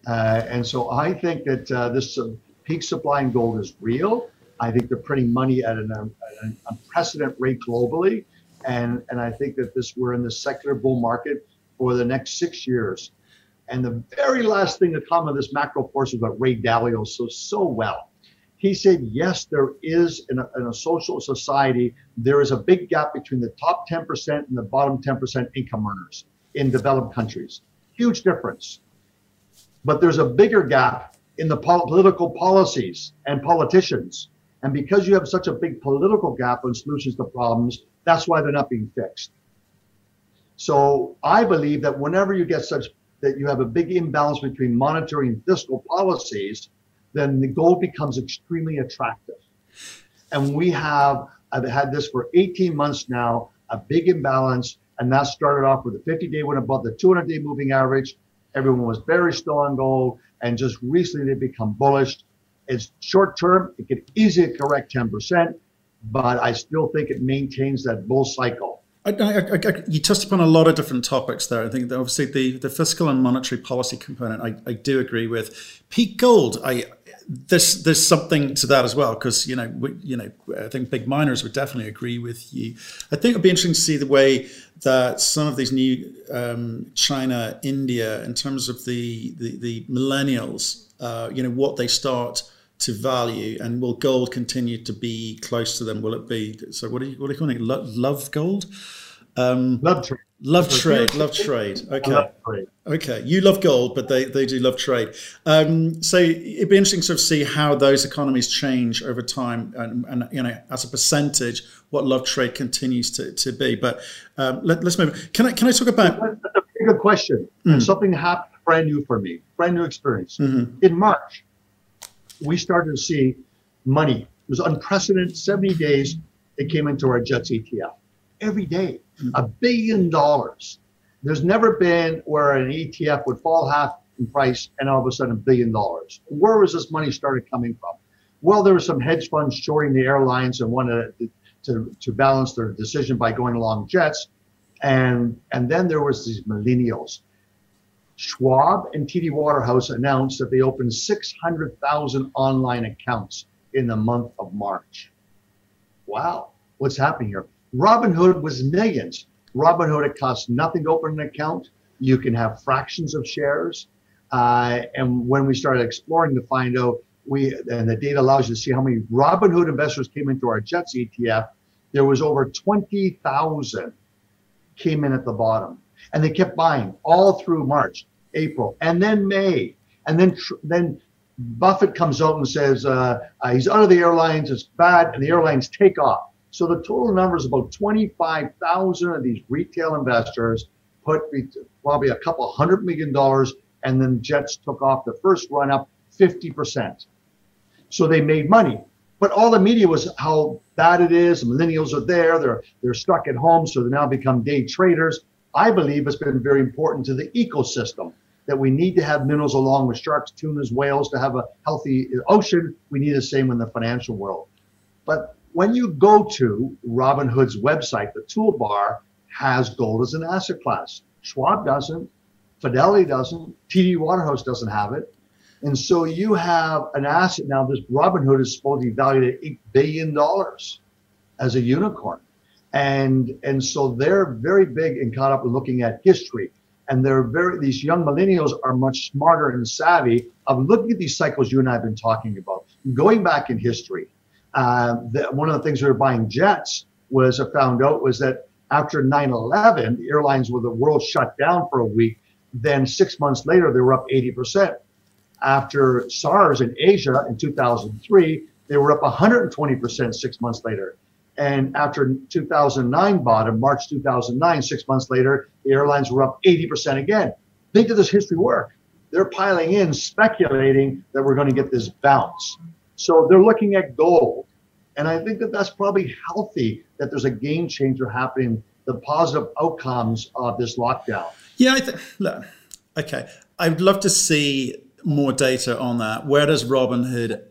Uh, and so I think that uh, this uh, peak supply in gold is real. I think they're printing money at an, at an unprecedented rate globally. And, and I think that this we're in the secular bull market for the next six years. And the very last thing to come on this macro force is what Ray Dalio so so well. He said, yes, there is in a, in a social society, there is a big gap between the top 10% and the bottom 10% income earners in developed countries. Huge difference. But there's a bigger gap in the political policies and politicians. And because you have such a big political gap on solutions to problems, that's why they're not being fixed. So I believe that whenever you get such that you have a big imbalance between monetary and fiscal policies, then the gold becomes extremely attractive. And we have, I've had this for 18 months now, a big imbalance. And that started off with the 50 day went above the 200 day moving average. Everyone was very still on gold. And just recently they've become bullish. It's short term, it could easily correct 10%, but I still think it maintains that bull cycle. I, I, I, you touched upon a lot of different topics there. I think that obviously the, the fiscal and monetary policy component, I, I do agree with. Peak gold, I there's there's something to that as well because you know we, you know I think big miners would definitely agree with you. I think it'd be interesting to see the way that some of these new um, China, India, in terms of the the, the millennials, uh, you know what they start to value, and will gold continue to be close to them? Will it be so? What are you what are you calling it? Love gold? Um, love trade. Love trade. Love trade. Okay. Love trade. Okay. You love gold, but they, they do love trade. Um, so it'd be interesting to sort of see how those economies change over time, and, and you know, as a percentage, what love trade continues to, to be. But um, let, us move. Can I can I talk about? That's a good question. Mm. Something happened brand new for me, brand new experience. Mm-hmm. In March, we started to see money. It was unprecedented. Seventy days, it came into our Jets ETF every day a billion dollars. There's never been where an ETF would fall half in price and all of a sudden a billion dollars. Where was this money started coming from? Well, there were some hedge funds shorting the airlines and wanted to, to, to balance their decision by going along jets. And, and then there was these millennials. Schwab and TD Waterhouse announced that they opened 600,000 online accounts in the month of March. Wow, what's happening here? Robinhood was millions. Robinhood, it costs nothing to open an account. You can have fractions of shares. Uh, and when we started exploring to find out, we and the data allows you to see how many Robinhood investors came into our Jets ETF. There was over 20,000 came in at the bottom, and they kept buying all through March, April, and then May, and then then Buffett comes out and says uh, uh, he's out of the airlines. It's bad, and the airlines take off. So the total number is about 25,000 of these retail investors put probably a couple hundred million dollars, and then Jets took off the first run up 50%. So they made money. But all the media was how bad it is. Millennials are there. They're they're stuck at home, so they now become day traders. I believe it's been very important to the ecosystem that we need to have minerals along with sharks, tunas, whales to have a healthy ocean. We need the same in the financial world. But when you go to Robinhood's website, the toolbar has gold as an asset class. Schwab doesn't, Fidelity doesn't, TD Waterhouse doesn't have it. And so you have an asset now. This Robinhood is supposed to be valued at $8 billion as a unicorn. And, and so they're very big and caught up in looking at history. And they're very, these young millennials are much smarter and savvy of looking at these cycles you and I have been talking about, going back in history uh, the, one of the things we were buying jets was I found out was that after 9/11, the airlines were the world shut down for a week. Then six months later, they were up 80%. After SARS in Asia in 2003, they were up 120% six months later. And after 2009 bottom, March 2009, six months later, the airlines were up 80% again. Think of this history work. They're piling in, speculating that we're going to get this bounce. So they're looking at gold. And I think that that's probably healthy that there's a game changer happening, the positive outcomes of this lockdown. Yeah, I th- look, okay. I'd love to see more data on that. Where does Robinhood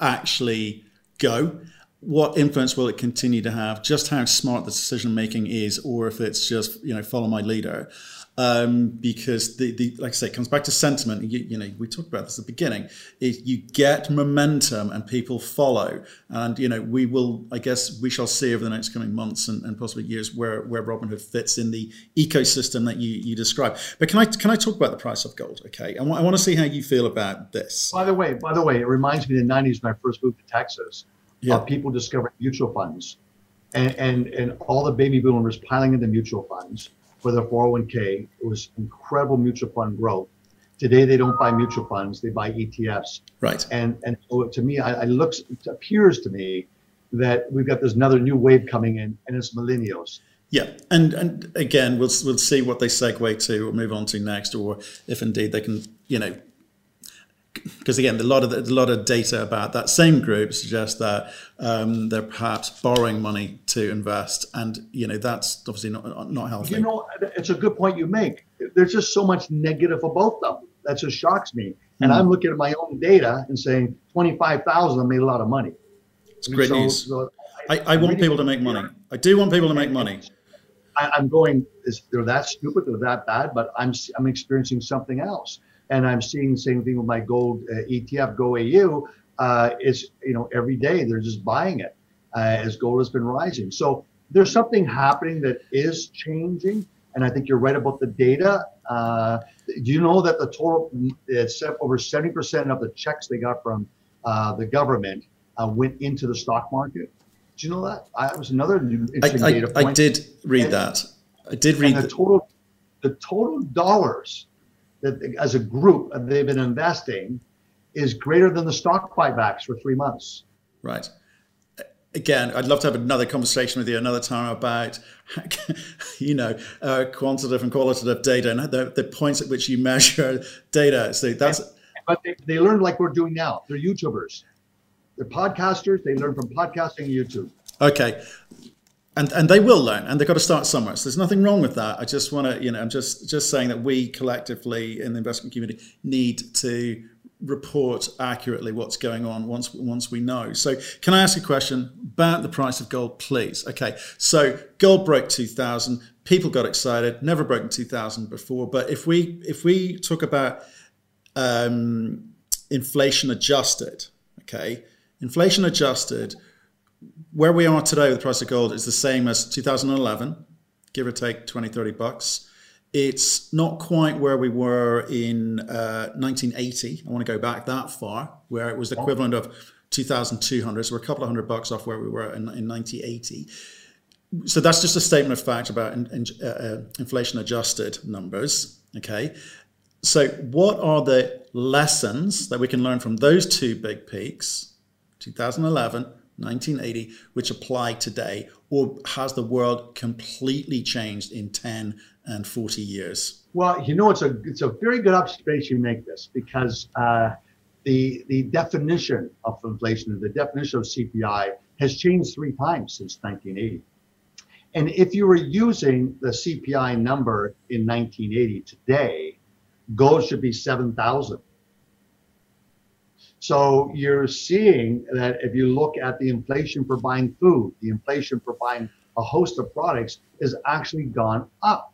actually go? What influence will it continue to have? Just how smart the decision making is, or if it's just you know follow my leader um, because the, the like I say, it comes back to sentiment. You, you, know, we talked about this at the beginning. Is you get momentum and people follow, and you know, we will. I guess we shall see over the next coming months and, and possibly years where where Robinhood fits in the ecosystem that you you describe. But can I can I talk about the price of gold? Okay, I want, I want to see how you feel about this. By the way, by the way, it reminds me of the '90s when I first moved to Texas. Yeah. people discovered mutual funds, and, and and all the baby boomers piling into mutual funds for their 401k. It was incredible mutual fund growth. Today they don't buy mutual funds; they buy ETFs. Right. And and so to me, I, I looks it appears to me that we've got this another new wave coming in, and it's millennials. Yeah, and and again, we'll we'll see what they segue to or move on to next, or if indeed they can, you know, because again, a lot of the, a lot of data about that same group suggests that um, they're perhaps borrowing money to invest, and you know that's obviously not not healthy. You know, it's a good point you make. There's just so much negative about them that just shocks me, and mm-hmm. I'm looking at my own data and saying twenty five thousand made a lot of money. It's great so, news. So I, I, I, want people to make money. I do want people to make money. I, am going. Is they're that stupid? They're that bad? But I'm I'm experiencing something else and I'm seeing the same thing with my gold uh, ETF GOAU. Uh, is you know every day they're just buying it uh, as gold has been rising. So there's something happening that is changing, and I think you're right about the data. Uh, do you know that the total it's over 70% of the checks they got from uh, the government uh, went into the stock market? Do you know that? I, that was another interesting I, I, data point. I did read and, that. I did read the total. The total dollars that as a group they've been investing is greater than the stock buybacks for three months. Right. Again, I'd love to have another conversation with you another time about, you know, uh, quantitative and qualitative data and the, the points at which you measure data. So that's. But they, they learn like we're doing now. They're YouTubers. They're podcasters. They learn from podcasting and YouTube. Okay and and they will learn and they've got to start somewhere. So there's nothing wrong with that. I just want to you know i'm just just saying that we collectively in the investment community need to report accurately what's going on once once we know. So can i ask a question about the price of gold please? Okay so gold broke 2000 people got excited never broken 2000 before. But if we if we talk about um, inflation adjusted okay inflation adjusted where we are today with the price of gold is the same as 2011, give or take 20, 30 bucks. It's not quite where we were in uh, 1980. I want to go back that far, where it was the equivalent of 2,200. So we're a couple of hundred bucks off where we were in, in 1980. So that's just a statement of fact about in, in, uh, inflation adjusted numbers. Okay. So, what are the lessons that we can learn from those two big peaks, 2011 1980, which apply today, or has the world completely changed in 10 and 40 years? Well, you know, it's a it's a very good observation you make this because uh, the the definition of inflation, the definition of CPI, has changed three times since 1980. And if you were using the CPI number in 1980 today, gold should be 7,000 so you're seeing that if you look at the inflation for buying food, the inflation for buying a host of products has actually gone up.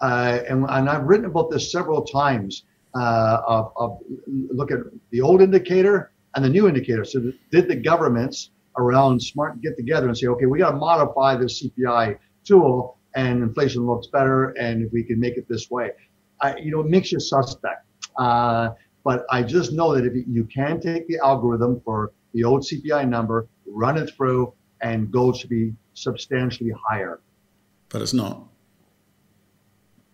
Uh, and, and, I've written about this several times. Uh, of, of, look at the old indicator and the new indicator. So did the governments around smart get together and say, okay, we got to modify the CPI tool, and inflation looks better, and if we can make it this way, I, you know, it makes you suspect. Uh, but I just know that if you can take the algorithm for the old CPI number, run it through, and gold should be substantially higher. But it's not.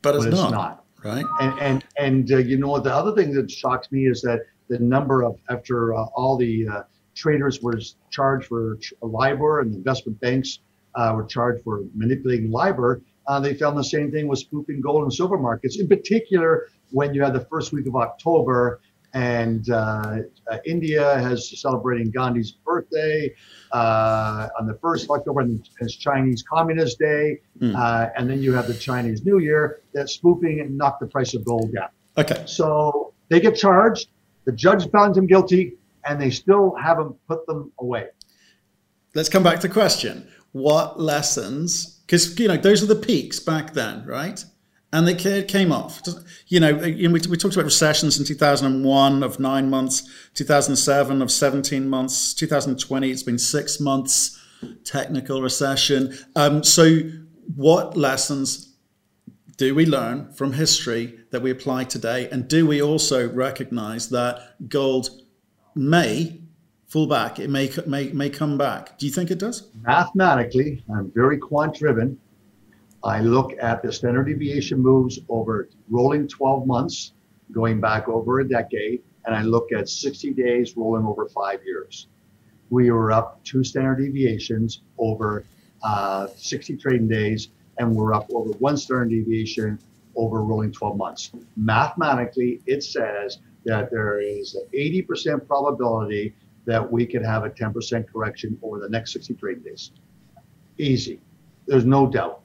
But it's, but it's not, not, Right. And and and uh, you know what? the other thing that shocks me is that the number of after uh, all the uh, traders were charged for LIBOR and the investment banks uh, were charged for manipulating LIBOR, uh, they found the same thing with spoofing gold and silver markets. In particular, when you had the first week of October and uh, uh, India has celebrating Gandhi's birthday uh, on the first of October, and it's Chinese Communist Day, mm. and then you have the Chinese New Year. That spoofing and knocked the price of gold down. Okay. So they get charged. The judge found them guilty, and they still haven't put them away. let's come back to the question. What lessons? Because you know those are the peaks back then, right? And they came off. You know, we, talked about recessions in 2001 of nine months, 2007 of 17 months, 2020 it's been six months, technical recession. Um, so, what lessons do we learn from history that we apply today? And do we also recognize that gold may fall back? It may, may, may come back. Do you think it does? Mathematically, I'm very quant driven. I look at the standard deviation moves over rolling 12 months, going back over a decade, and I look at 60 days rolling over five years. We were up two standard deviations over uh, 60 trading days, and we're up over one standard deviation over rolling 12 months. Mathematically, it says that there is an 80% probability that we could have a 10% correction over the next 60 trading days. Easy. There's no doubt.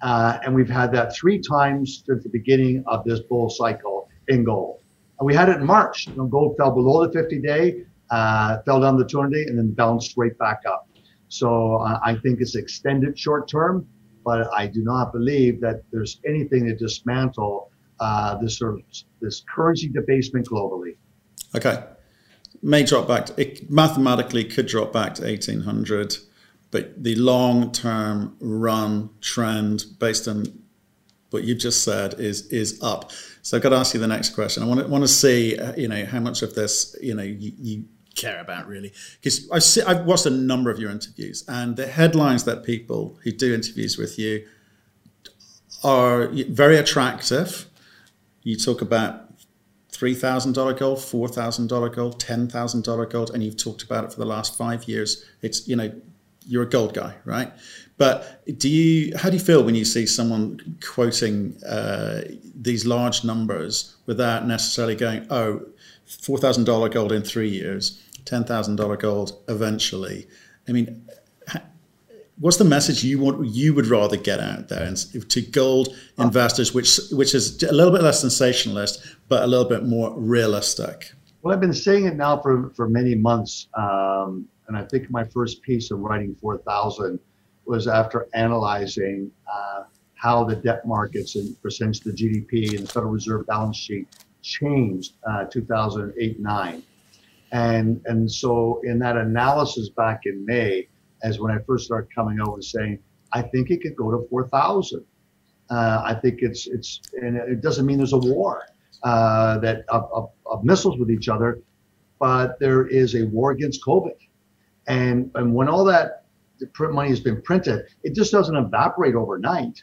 Uh, and we've had that three times since the beginning of this bull cycle in gold. And we had it in March. You know, gold fell below the 50 day, uh, fell down the 200 day, and then bounced right back up. So uh, I think it's extended short term but I do not believe that there's anything to dismantle uh, this sort of this currency debasement globally. Okay, may drop back. To, it mathematically could drop back to eighteen hundred, but the long term run trend based on what you've just said is is up. So I've got to ask you the next question. I want to want to see uh, you know how much of this you know you, you care about really because I've, I've watched a number of your interviews and the headlines that people who do interviews with you are very attractive you talk about $3000 gold $4000 gold $10000 gold and you've talked about it for the last five years it's you know you're a gold guy right but do you how do you feel when you see someone quoting uh, these large numbers without necessarily going oh $4000 gold in three years $10,000 gold eventually. I mean, what's the message you want you would rather get out there and to gold investors which which is a little bit less sensationalist but a little bit more realistic. Well i've been saying it now for for many months um, and i think my first piece of writing 4000 was after analyzing uh, how the debt markets and percentage of the gdp and the federal reserve balance sheet changed uh, 2008-9 and, and so in that analysis back in May, as when I first started coming out and saying, I think it could go to 4,000. Uh, I think it's, it's, and it doesn't mean there's a war uh, that of, of, of, missiles with each other, but there is a war against COVID. And, and when all that print money has been printed, it just doesn't evaporate overnight.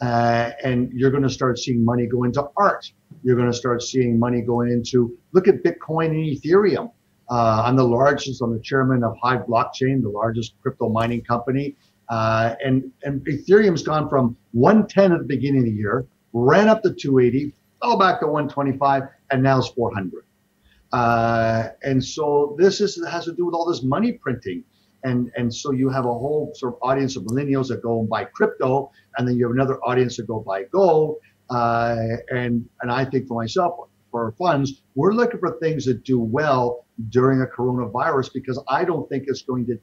Uh, and you're going to start seeing money go into art. You're going to start seeing money going into look at Bitcoin and Ethereum. Uh, I'm the largest, I'm the chairman of Hive Blockchain, the largest crypto mining company. Uh, and, and Ethereum's gone from 110 at the beginning of the year, ran up to 280, fell back to 125, and now it's 400. Uh, and so this is, has to do with all this money printing. And, and so you have a whole sort of audience of millennials that go and buy crypto, and then you have another audience that go buy gold. Uh, and, and I think for myself, for funds, we're looking for things that do well during a coronavirus because I don't think it's going to.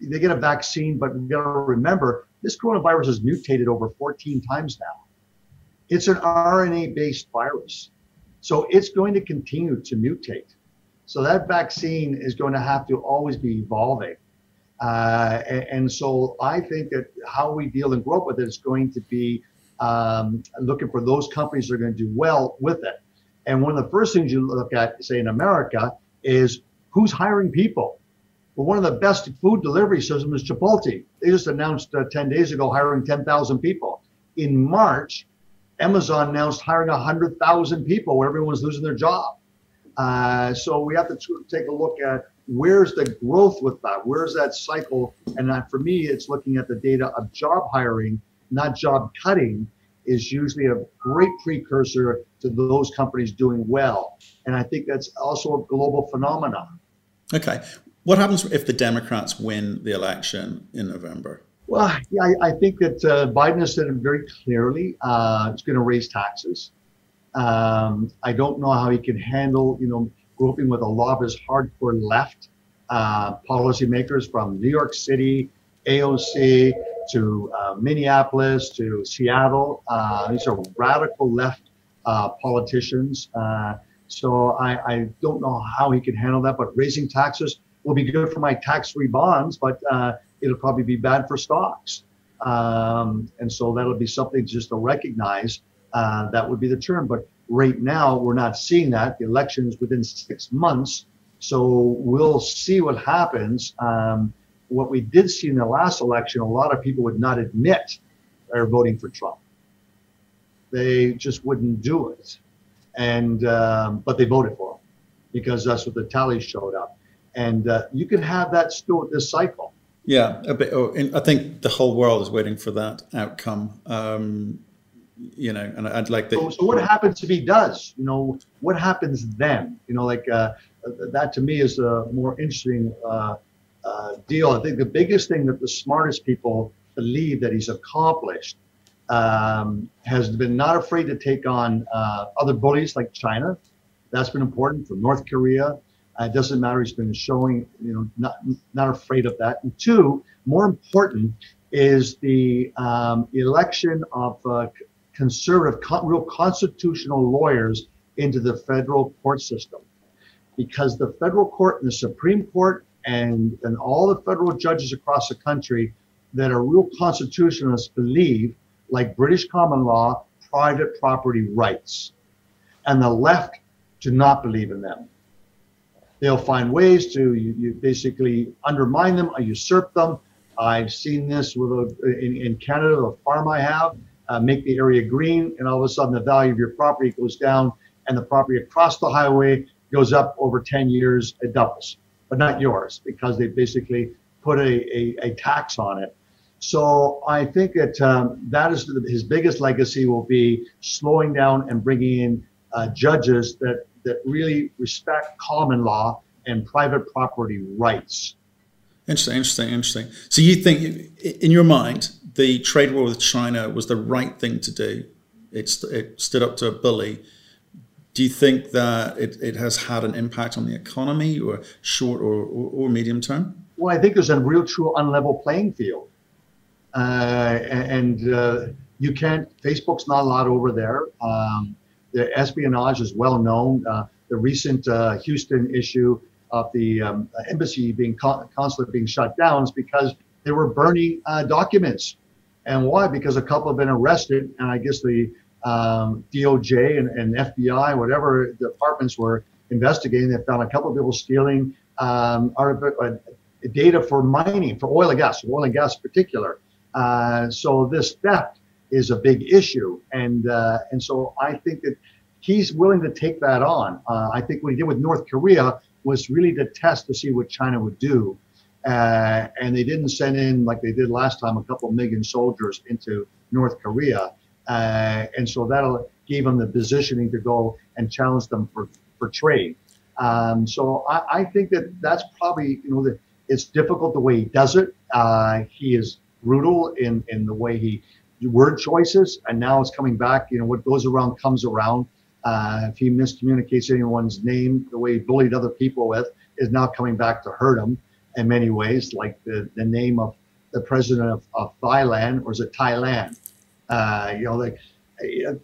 They get a vaccine, but we got to remember this coronavirus has mutated over 14 times now. It's an RNA based virus. So it's going to continue to mutate. So that vaccine is going to have to always be evolving. Uh, and, and, so I think that how we deal and grow up with it is going to be um, looking for those companies that are going to do well with it. And one of the first things you look at, say in America, is who's hiring people. Well, one of the best food delivery systems is Chipotle. They just announced uh, 10 days ago hiring 10,000 people. In March, Amazon announced hiring 100,000 people where everyone's losing their job. Uh, so we have to take a look at where's the growth with that? Where's that cycle? And that, for me, it's looking at the data of job hiring, not job cutting, is usually a great precursor to those companies doing well. And I think that's also a global phenomenon. Okay. What happens if the Democrats win the election in November? Well, yeah, I, I think that uh, Biden has said it very clearly. Uh, it's going to raise taxes. Um, I don't know how he can handle, you know, groping with a lot of his hardcore left uh, policymakers from New York City, AOC, to uh, Minneapolis, to Seattle. Uh, these are radical left uh, politicians. Uh, so I, I, don't know how he can handle that, but raising taxes will be good for my tax-free bonds, but uh, it'll probably be bad for stocks. Um, and so that'll be something just to recognize. Uh, that would be the term. But right now, we're not seeing that. The election is within six months. So we'll see what happens. Um, what we did see in the last election, a lot of people would not admit they're voting for Trump. They just wouldn't do it, and um, but they voted for him because that's what the tally showed up. And uh, you can have that still this cycle. Yeah, a bit. Oh, I think the whole world is waiting for that outcome. Um, you know, and I'd like that. So, so, what happens if he does? You know, what happens then? You know, like uh, that to me is a more interesting uh, uh, deal. I think the biggest thing that the smartest people believe that he's accomplished um, has been not afraid to take on uh, other bullies like China. That's been important for North Korea. Uh, it doesn't matter. He's been showing, you know, not not afraid of that. And two, more important, is the um, election of uh, conservative, con- real constitutional lawyers into the federal court system, because the federal court and the Supreme Court and and all the federal judges across the country that are real constitutionalists believe, like British common law, private property rights, and the left do not believe in them. They'll find ways to you, you basically undermine them usurp them. I've seen this with a, in, in Canada, a farm I have, uh, make the area green, and all of a sudden the value of your property goes down, and the property across the highway goes up over 10 years, it doubles, but not yours because they basically put a, a, a tax on it. So I think that um, that is his biggest legacy will be slowing down and bringing in uh, judges that that really respect common law and private property rights. Interesting, interesting, interesting. So you think, in your mind, the trade war with China was the right thing to do? It's, it stood up to a bully. Do you think that it, it has had an impact on the economy or short or, or, or medium term? Well, I think there's a real true unlevel playing field. Uh, and uh, you can't, Facebook's not allowed over there. Um, the espionage is well known. Uh, the recent uh, Houston issue of the um, embassy being consulate being shut down is because they were burning uh, documents. And why? Because a couple have been arrested, and I guess the um, DOJ and, and, FBI, whatever departments were investigating, they found a couple of people stealing um, uh, data for mining, for oil and gas, oil and gas in particular. Uh, so this theft is a big issue. And uh, and so I think that he's willing to take that on. Uh, I think what he did with North Korea was really to test to see what China would do. Uh, and they didn't send in like they did last time a couple million soldiers into North Korea. Uh, and so that gave them the positioning to go and challenge them for, for trade. Um, so I, I, think that that's probably, you know, the, it's difficult the way he does it. Uh, he is brutal in, in the way he word choices, and now it's coming back. You know, what goes around comes around. Uh, if he miscommunicates anyone's name, the way he bullied other people with, is now coming back to hurt him in many ways, like the, the name of the president of, of Thailand, or is it Thailand? Uh, you know, like uh,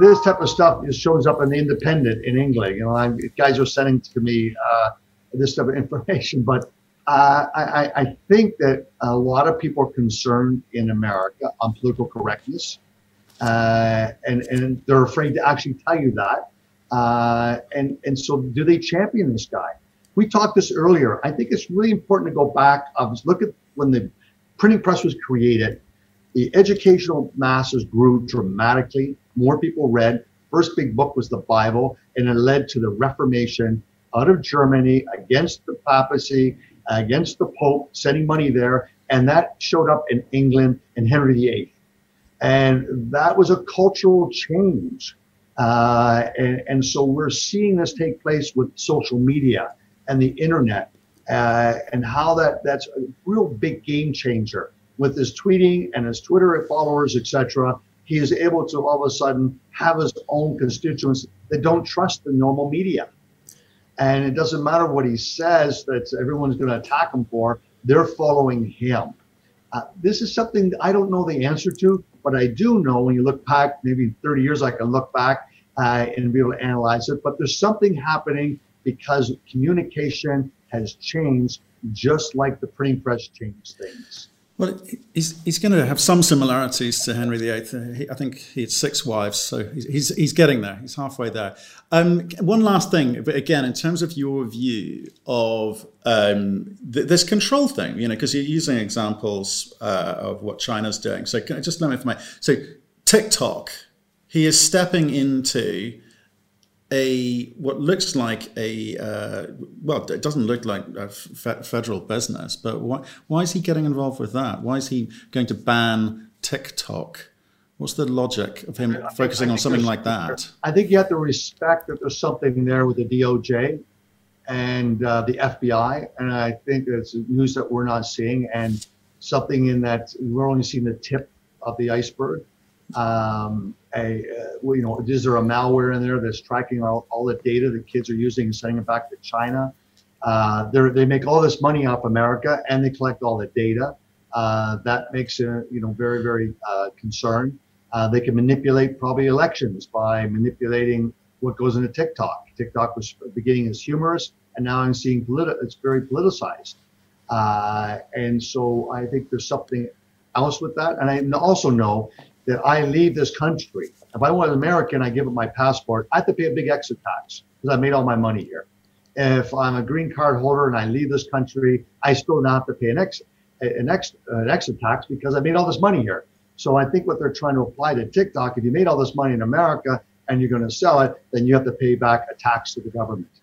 this type of stuff shows up in the Independent in England. You know, I'm, guys are sending to me uh, this type of information, but uh, I, I, think that a lot of people are concerned in America on political correctness, uh, and and they're afraid to actually tell you that. Uh, and and so, do they champion this guy? We talked this earlier. I think it's really important to go back. Um, look at when the printing press was created. The educational masses grew dramatically. More people read. First big book was the Bible, and it led to the Reformation out of Germany against the papacy against the Pope, sending money there, and that showed up in England in Henry VIII. And that was a cultural change. Uh, and, and, so we're seeing this take place with social media and the internet uh, and how that, that's a real big game changer. With his tweeting and his Twitter followers, etc., he is able to all of a sudden have his own constituents that don't trust the normal media. And it doesn't matter what he says that everyone's going to attack him for, they're following him. Uh, this is something I don't know the answer to, but I do know when you look back, maybe 30 years, I can look back uh, and be able to analyze it. But there's something happening because communication has changed, just like the printing press changed things. Well, he's, he's going to have some similarities to Henry VIII. He, I think he had six wives, so he's, he's getting there. He's halfway there. Um, one last thing, but again, in terms of your view of um, th- this control thing, you know, because you're using examples uh, of what China's doing. So just let me information. So TikTok, he is stepping into a what looks like a uh, well, it doesn't look like a f- federal business, but why why is he getting involved with that? Why is he going to ban TikTok? What's the logic of him I focusing think, on something like that? I think you have to respect that there's something there with the DOJ and uh, the FBI, and I think it's news that we're not seeing, and something in that we're only seeing the tip of the iceberg um, a, uh, you know, is there a malware in there that's tracking all, all the data that kids are using and sending it back to China? Uh, they make all this money off America and they collect all the data. Uh, that makes it, you know, very, very uh, concerned. Uh, they can manipulate probably elections by manipulating what goes into TikTok. TikTok was beginning as humorous, and now I'm seeing politi- it's very politicized. Uh, and so I think there's something else with that. And I also know that I leave this country. If I want an American, I give up my passport. I have to pay a big exit tax because I made all my money here. If I'm a green card holder and I leave this country, I still have to pay an exit an, ex, an exit tax because I made all this money here. So I think what they're trying to apply to TikTok, if you made all this money in America and you're going to sell it, then you have to pay back a tax to the government.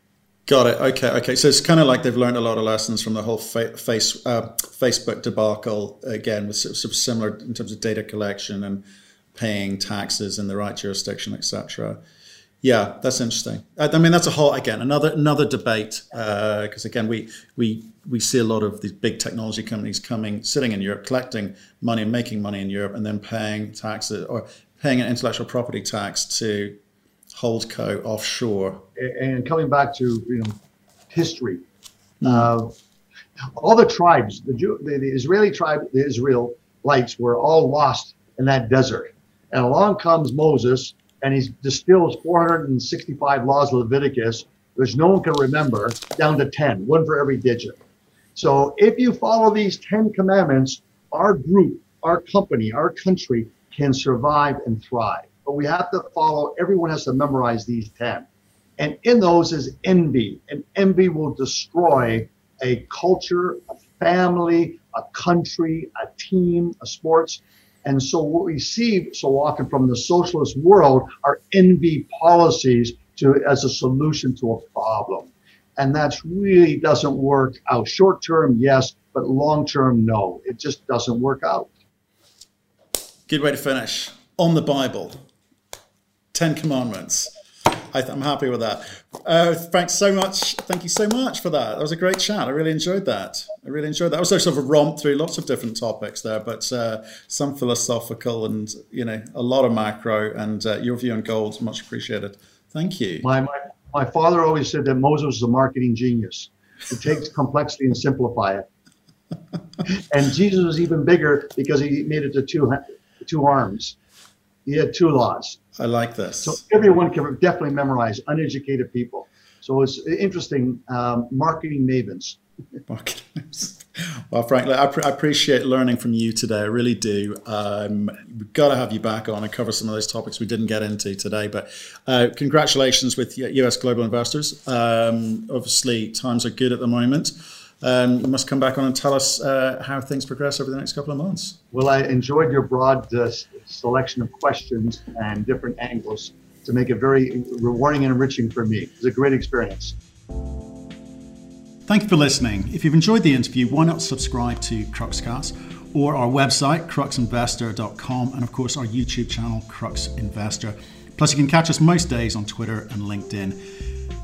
Got it. Okay. Okay. So it's kind of like they've learned a lot of lessons from the whole fa- face uh, Facebook debacle. Again, with sort of similar in terms of data collection and paying taxes in the right jurisdiction, etc. Yeah, that's interesting. I, I, mean, that's a whole again another another debate because uh, again, we we we see a lot of these big technology companies coming, sitting in Europe, collecting money and making money in Europe, and then paying taxes or paying an intellectual property tax to holdco offshore. And coming back to you know history, mm. uh, all the tribes, the, Jew, the, the Israeli tribe, the Israelites were all lost in that desert. And along comes Moses, and he distills 465 laws of Leviticus, which no one can remember, down to 10, one for every digit. So if you follow these 10 commandments, our group, our company, our country can survive and thrive but we have to follow, everyone has to memorize these 10. And in those is envy, and envy will destroy a culture, a family, a country, a team, a sports. And so what we see so often from the socialist world are envy policies to as a solution to a problem. And that really doesn't work out. Short term, yes, but long term, no. It just doesn't work out. Good way to finish. On the Bible, Ten Commandments. I am happy with that. Uh, thanks so much. Thank you so much for that. That was a great chat. I really enjoyed that. I really enjoyed that. I was sort of a romp through lots of different topics there, but uh, some philosophical and you know a lot of macro. And uh, your view on gold, is much appreciated. Thank you. My, my my father always said that Moses was a marketing genius. He takes complexity and simplify it. and Jesus was even bigger because he made it to two two arms. He had two laws. I like this. So everyone can definitely memorize, uneducated people. So it's interesting, um, marketing mavens. Marketing Well, frankly, I, I, appreciate learning from you today. I really do. Um, we've got to have you back on and cover some of those topics we didn't get into today. But uh, congratulations with US Global Investors. Um, obviously, times are good at the moment. Um, you must come back on and tell us uh, how things progress over the next couple of months. Well, I enjoyed your broad uh, selection of questions and different angles to make it very rewarding and enriching for me. It was a great experience. Thank you for listening. If you've enjoyed the interview, why not subscribe to Cruxcast or our website, cruxinvestor.com, and of course our YouTube channel, Crux Investor. Plus, you can catch us most days on Twitter and LinkedIn.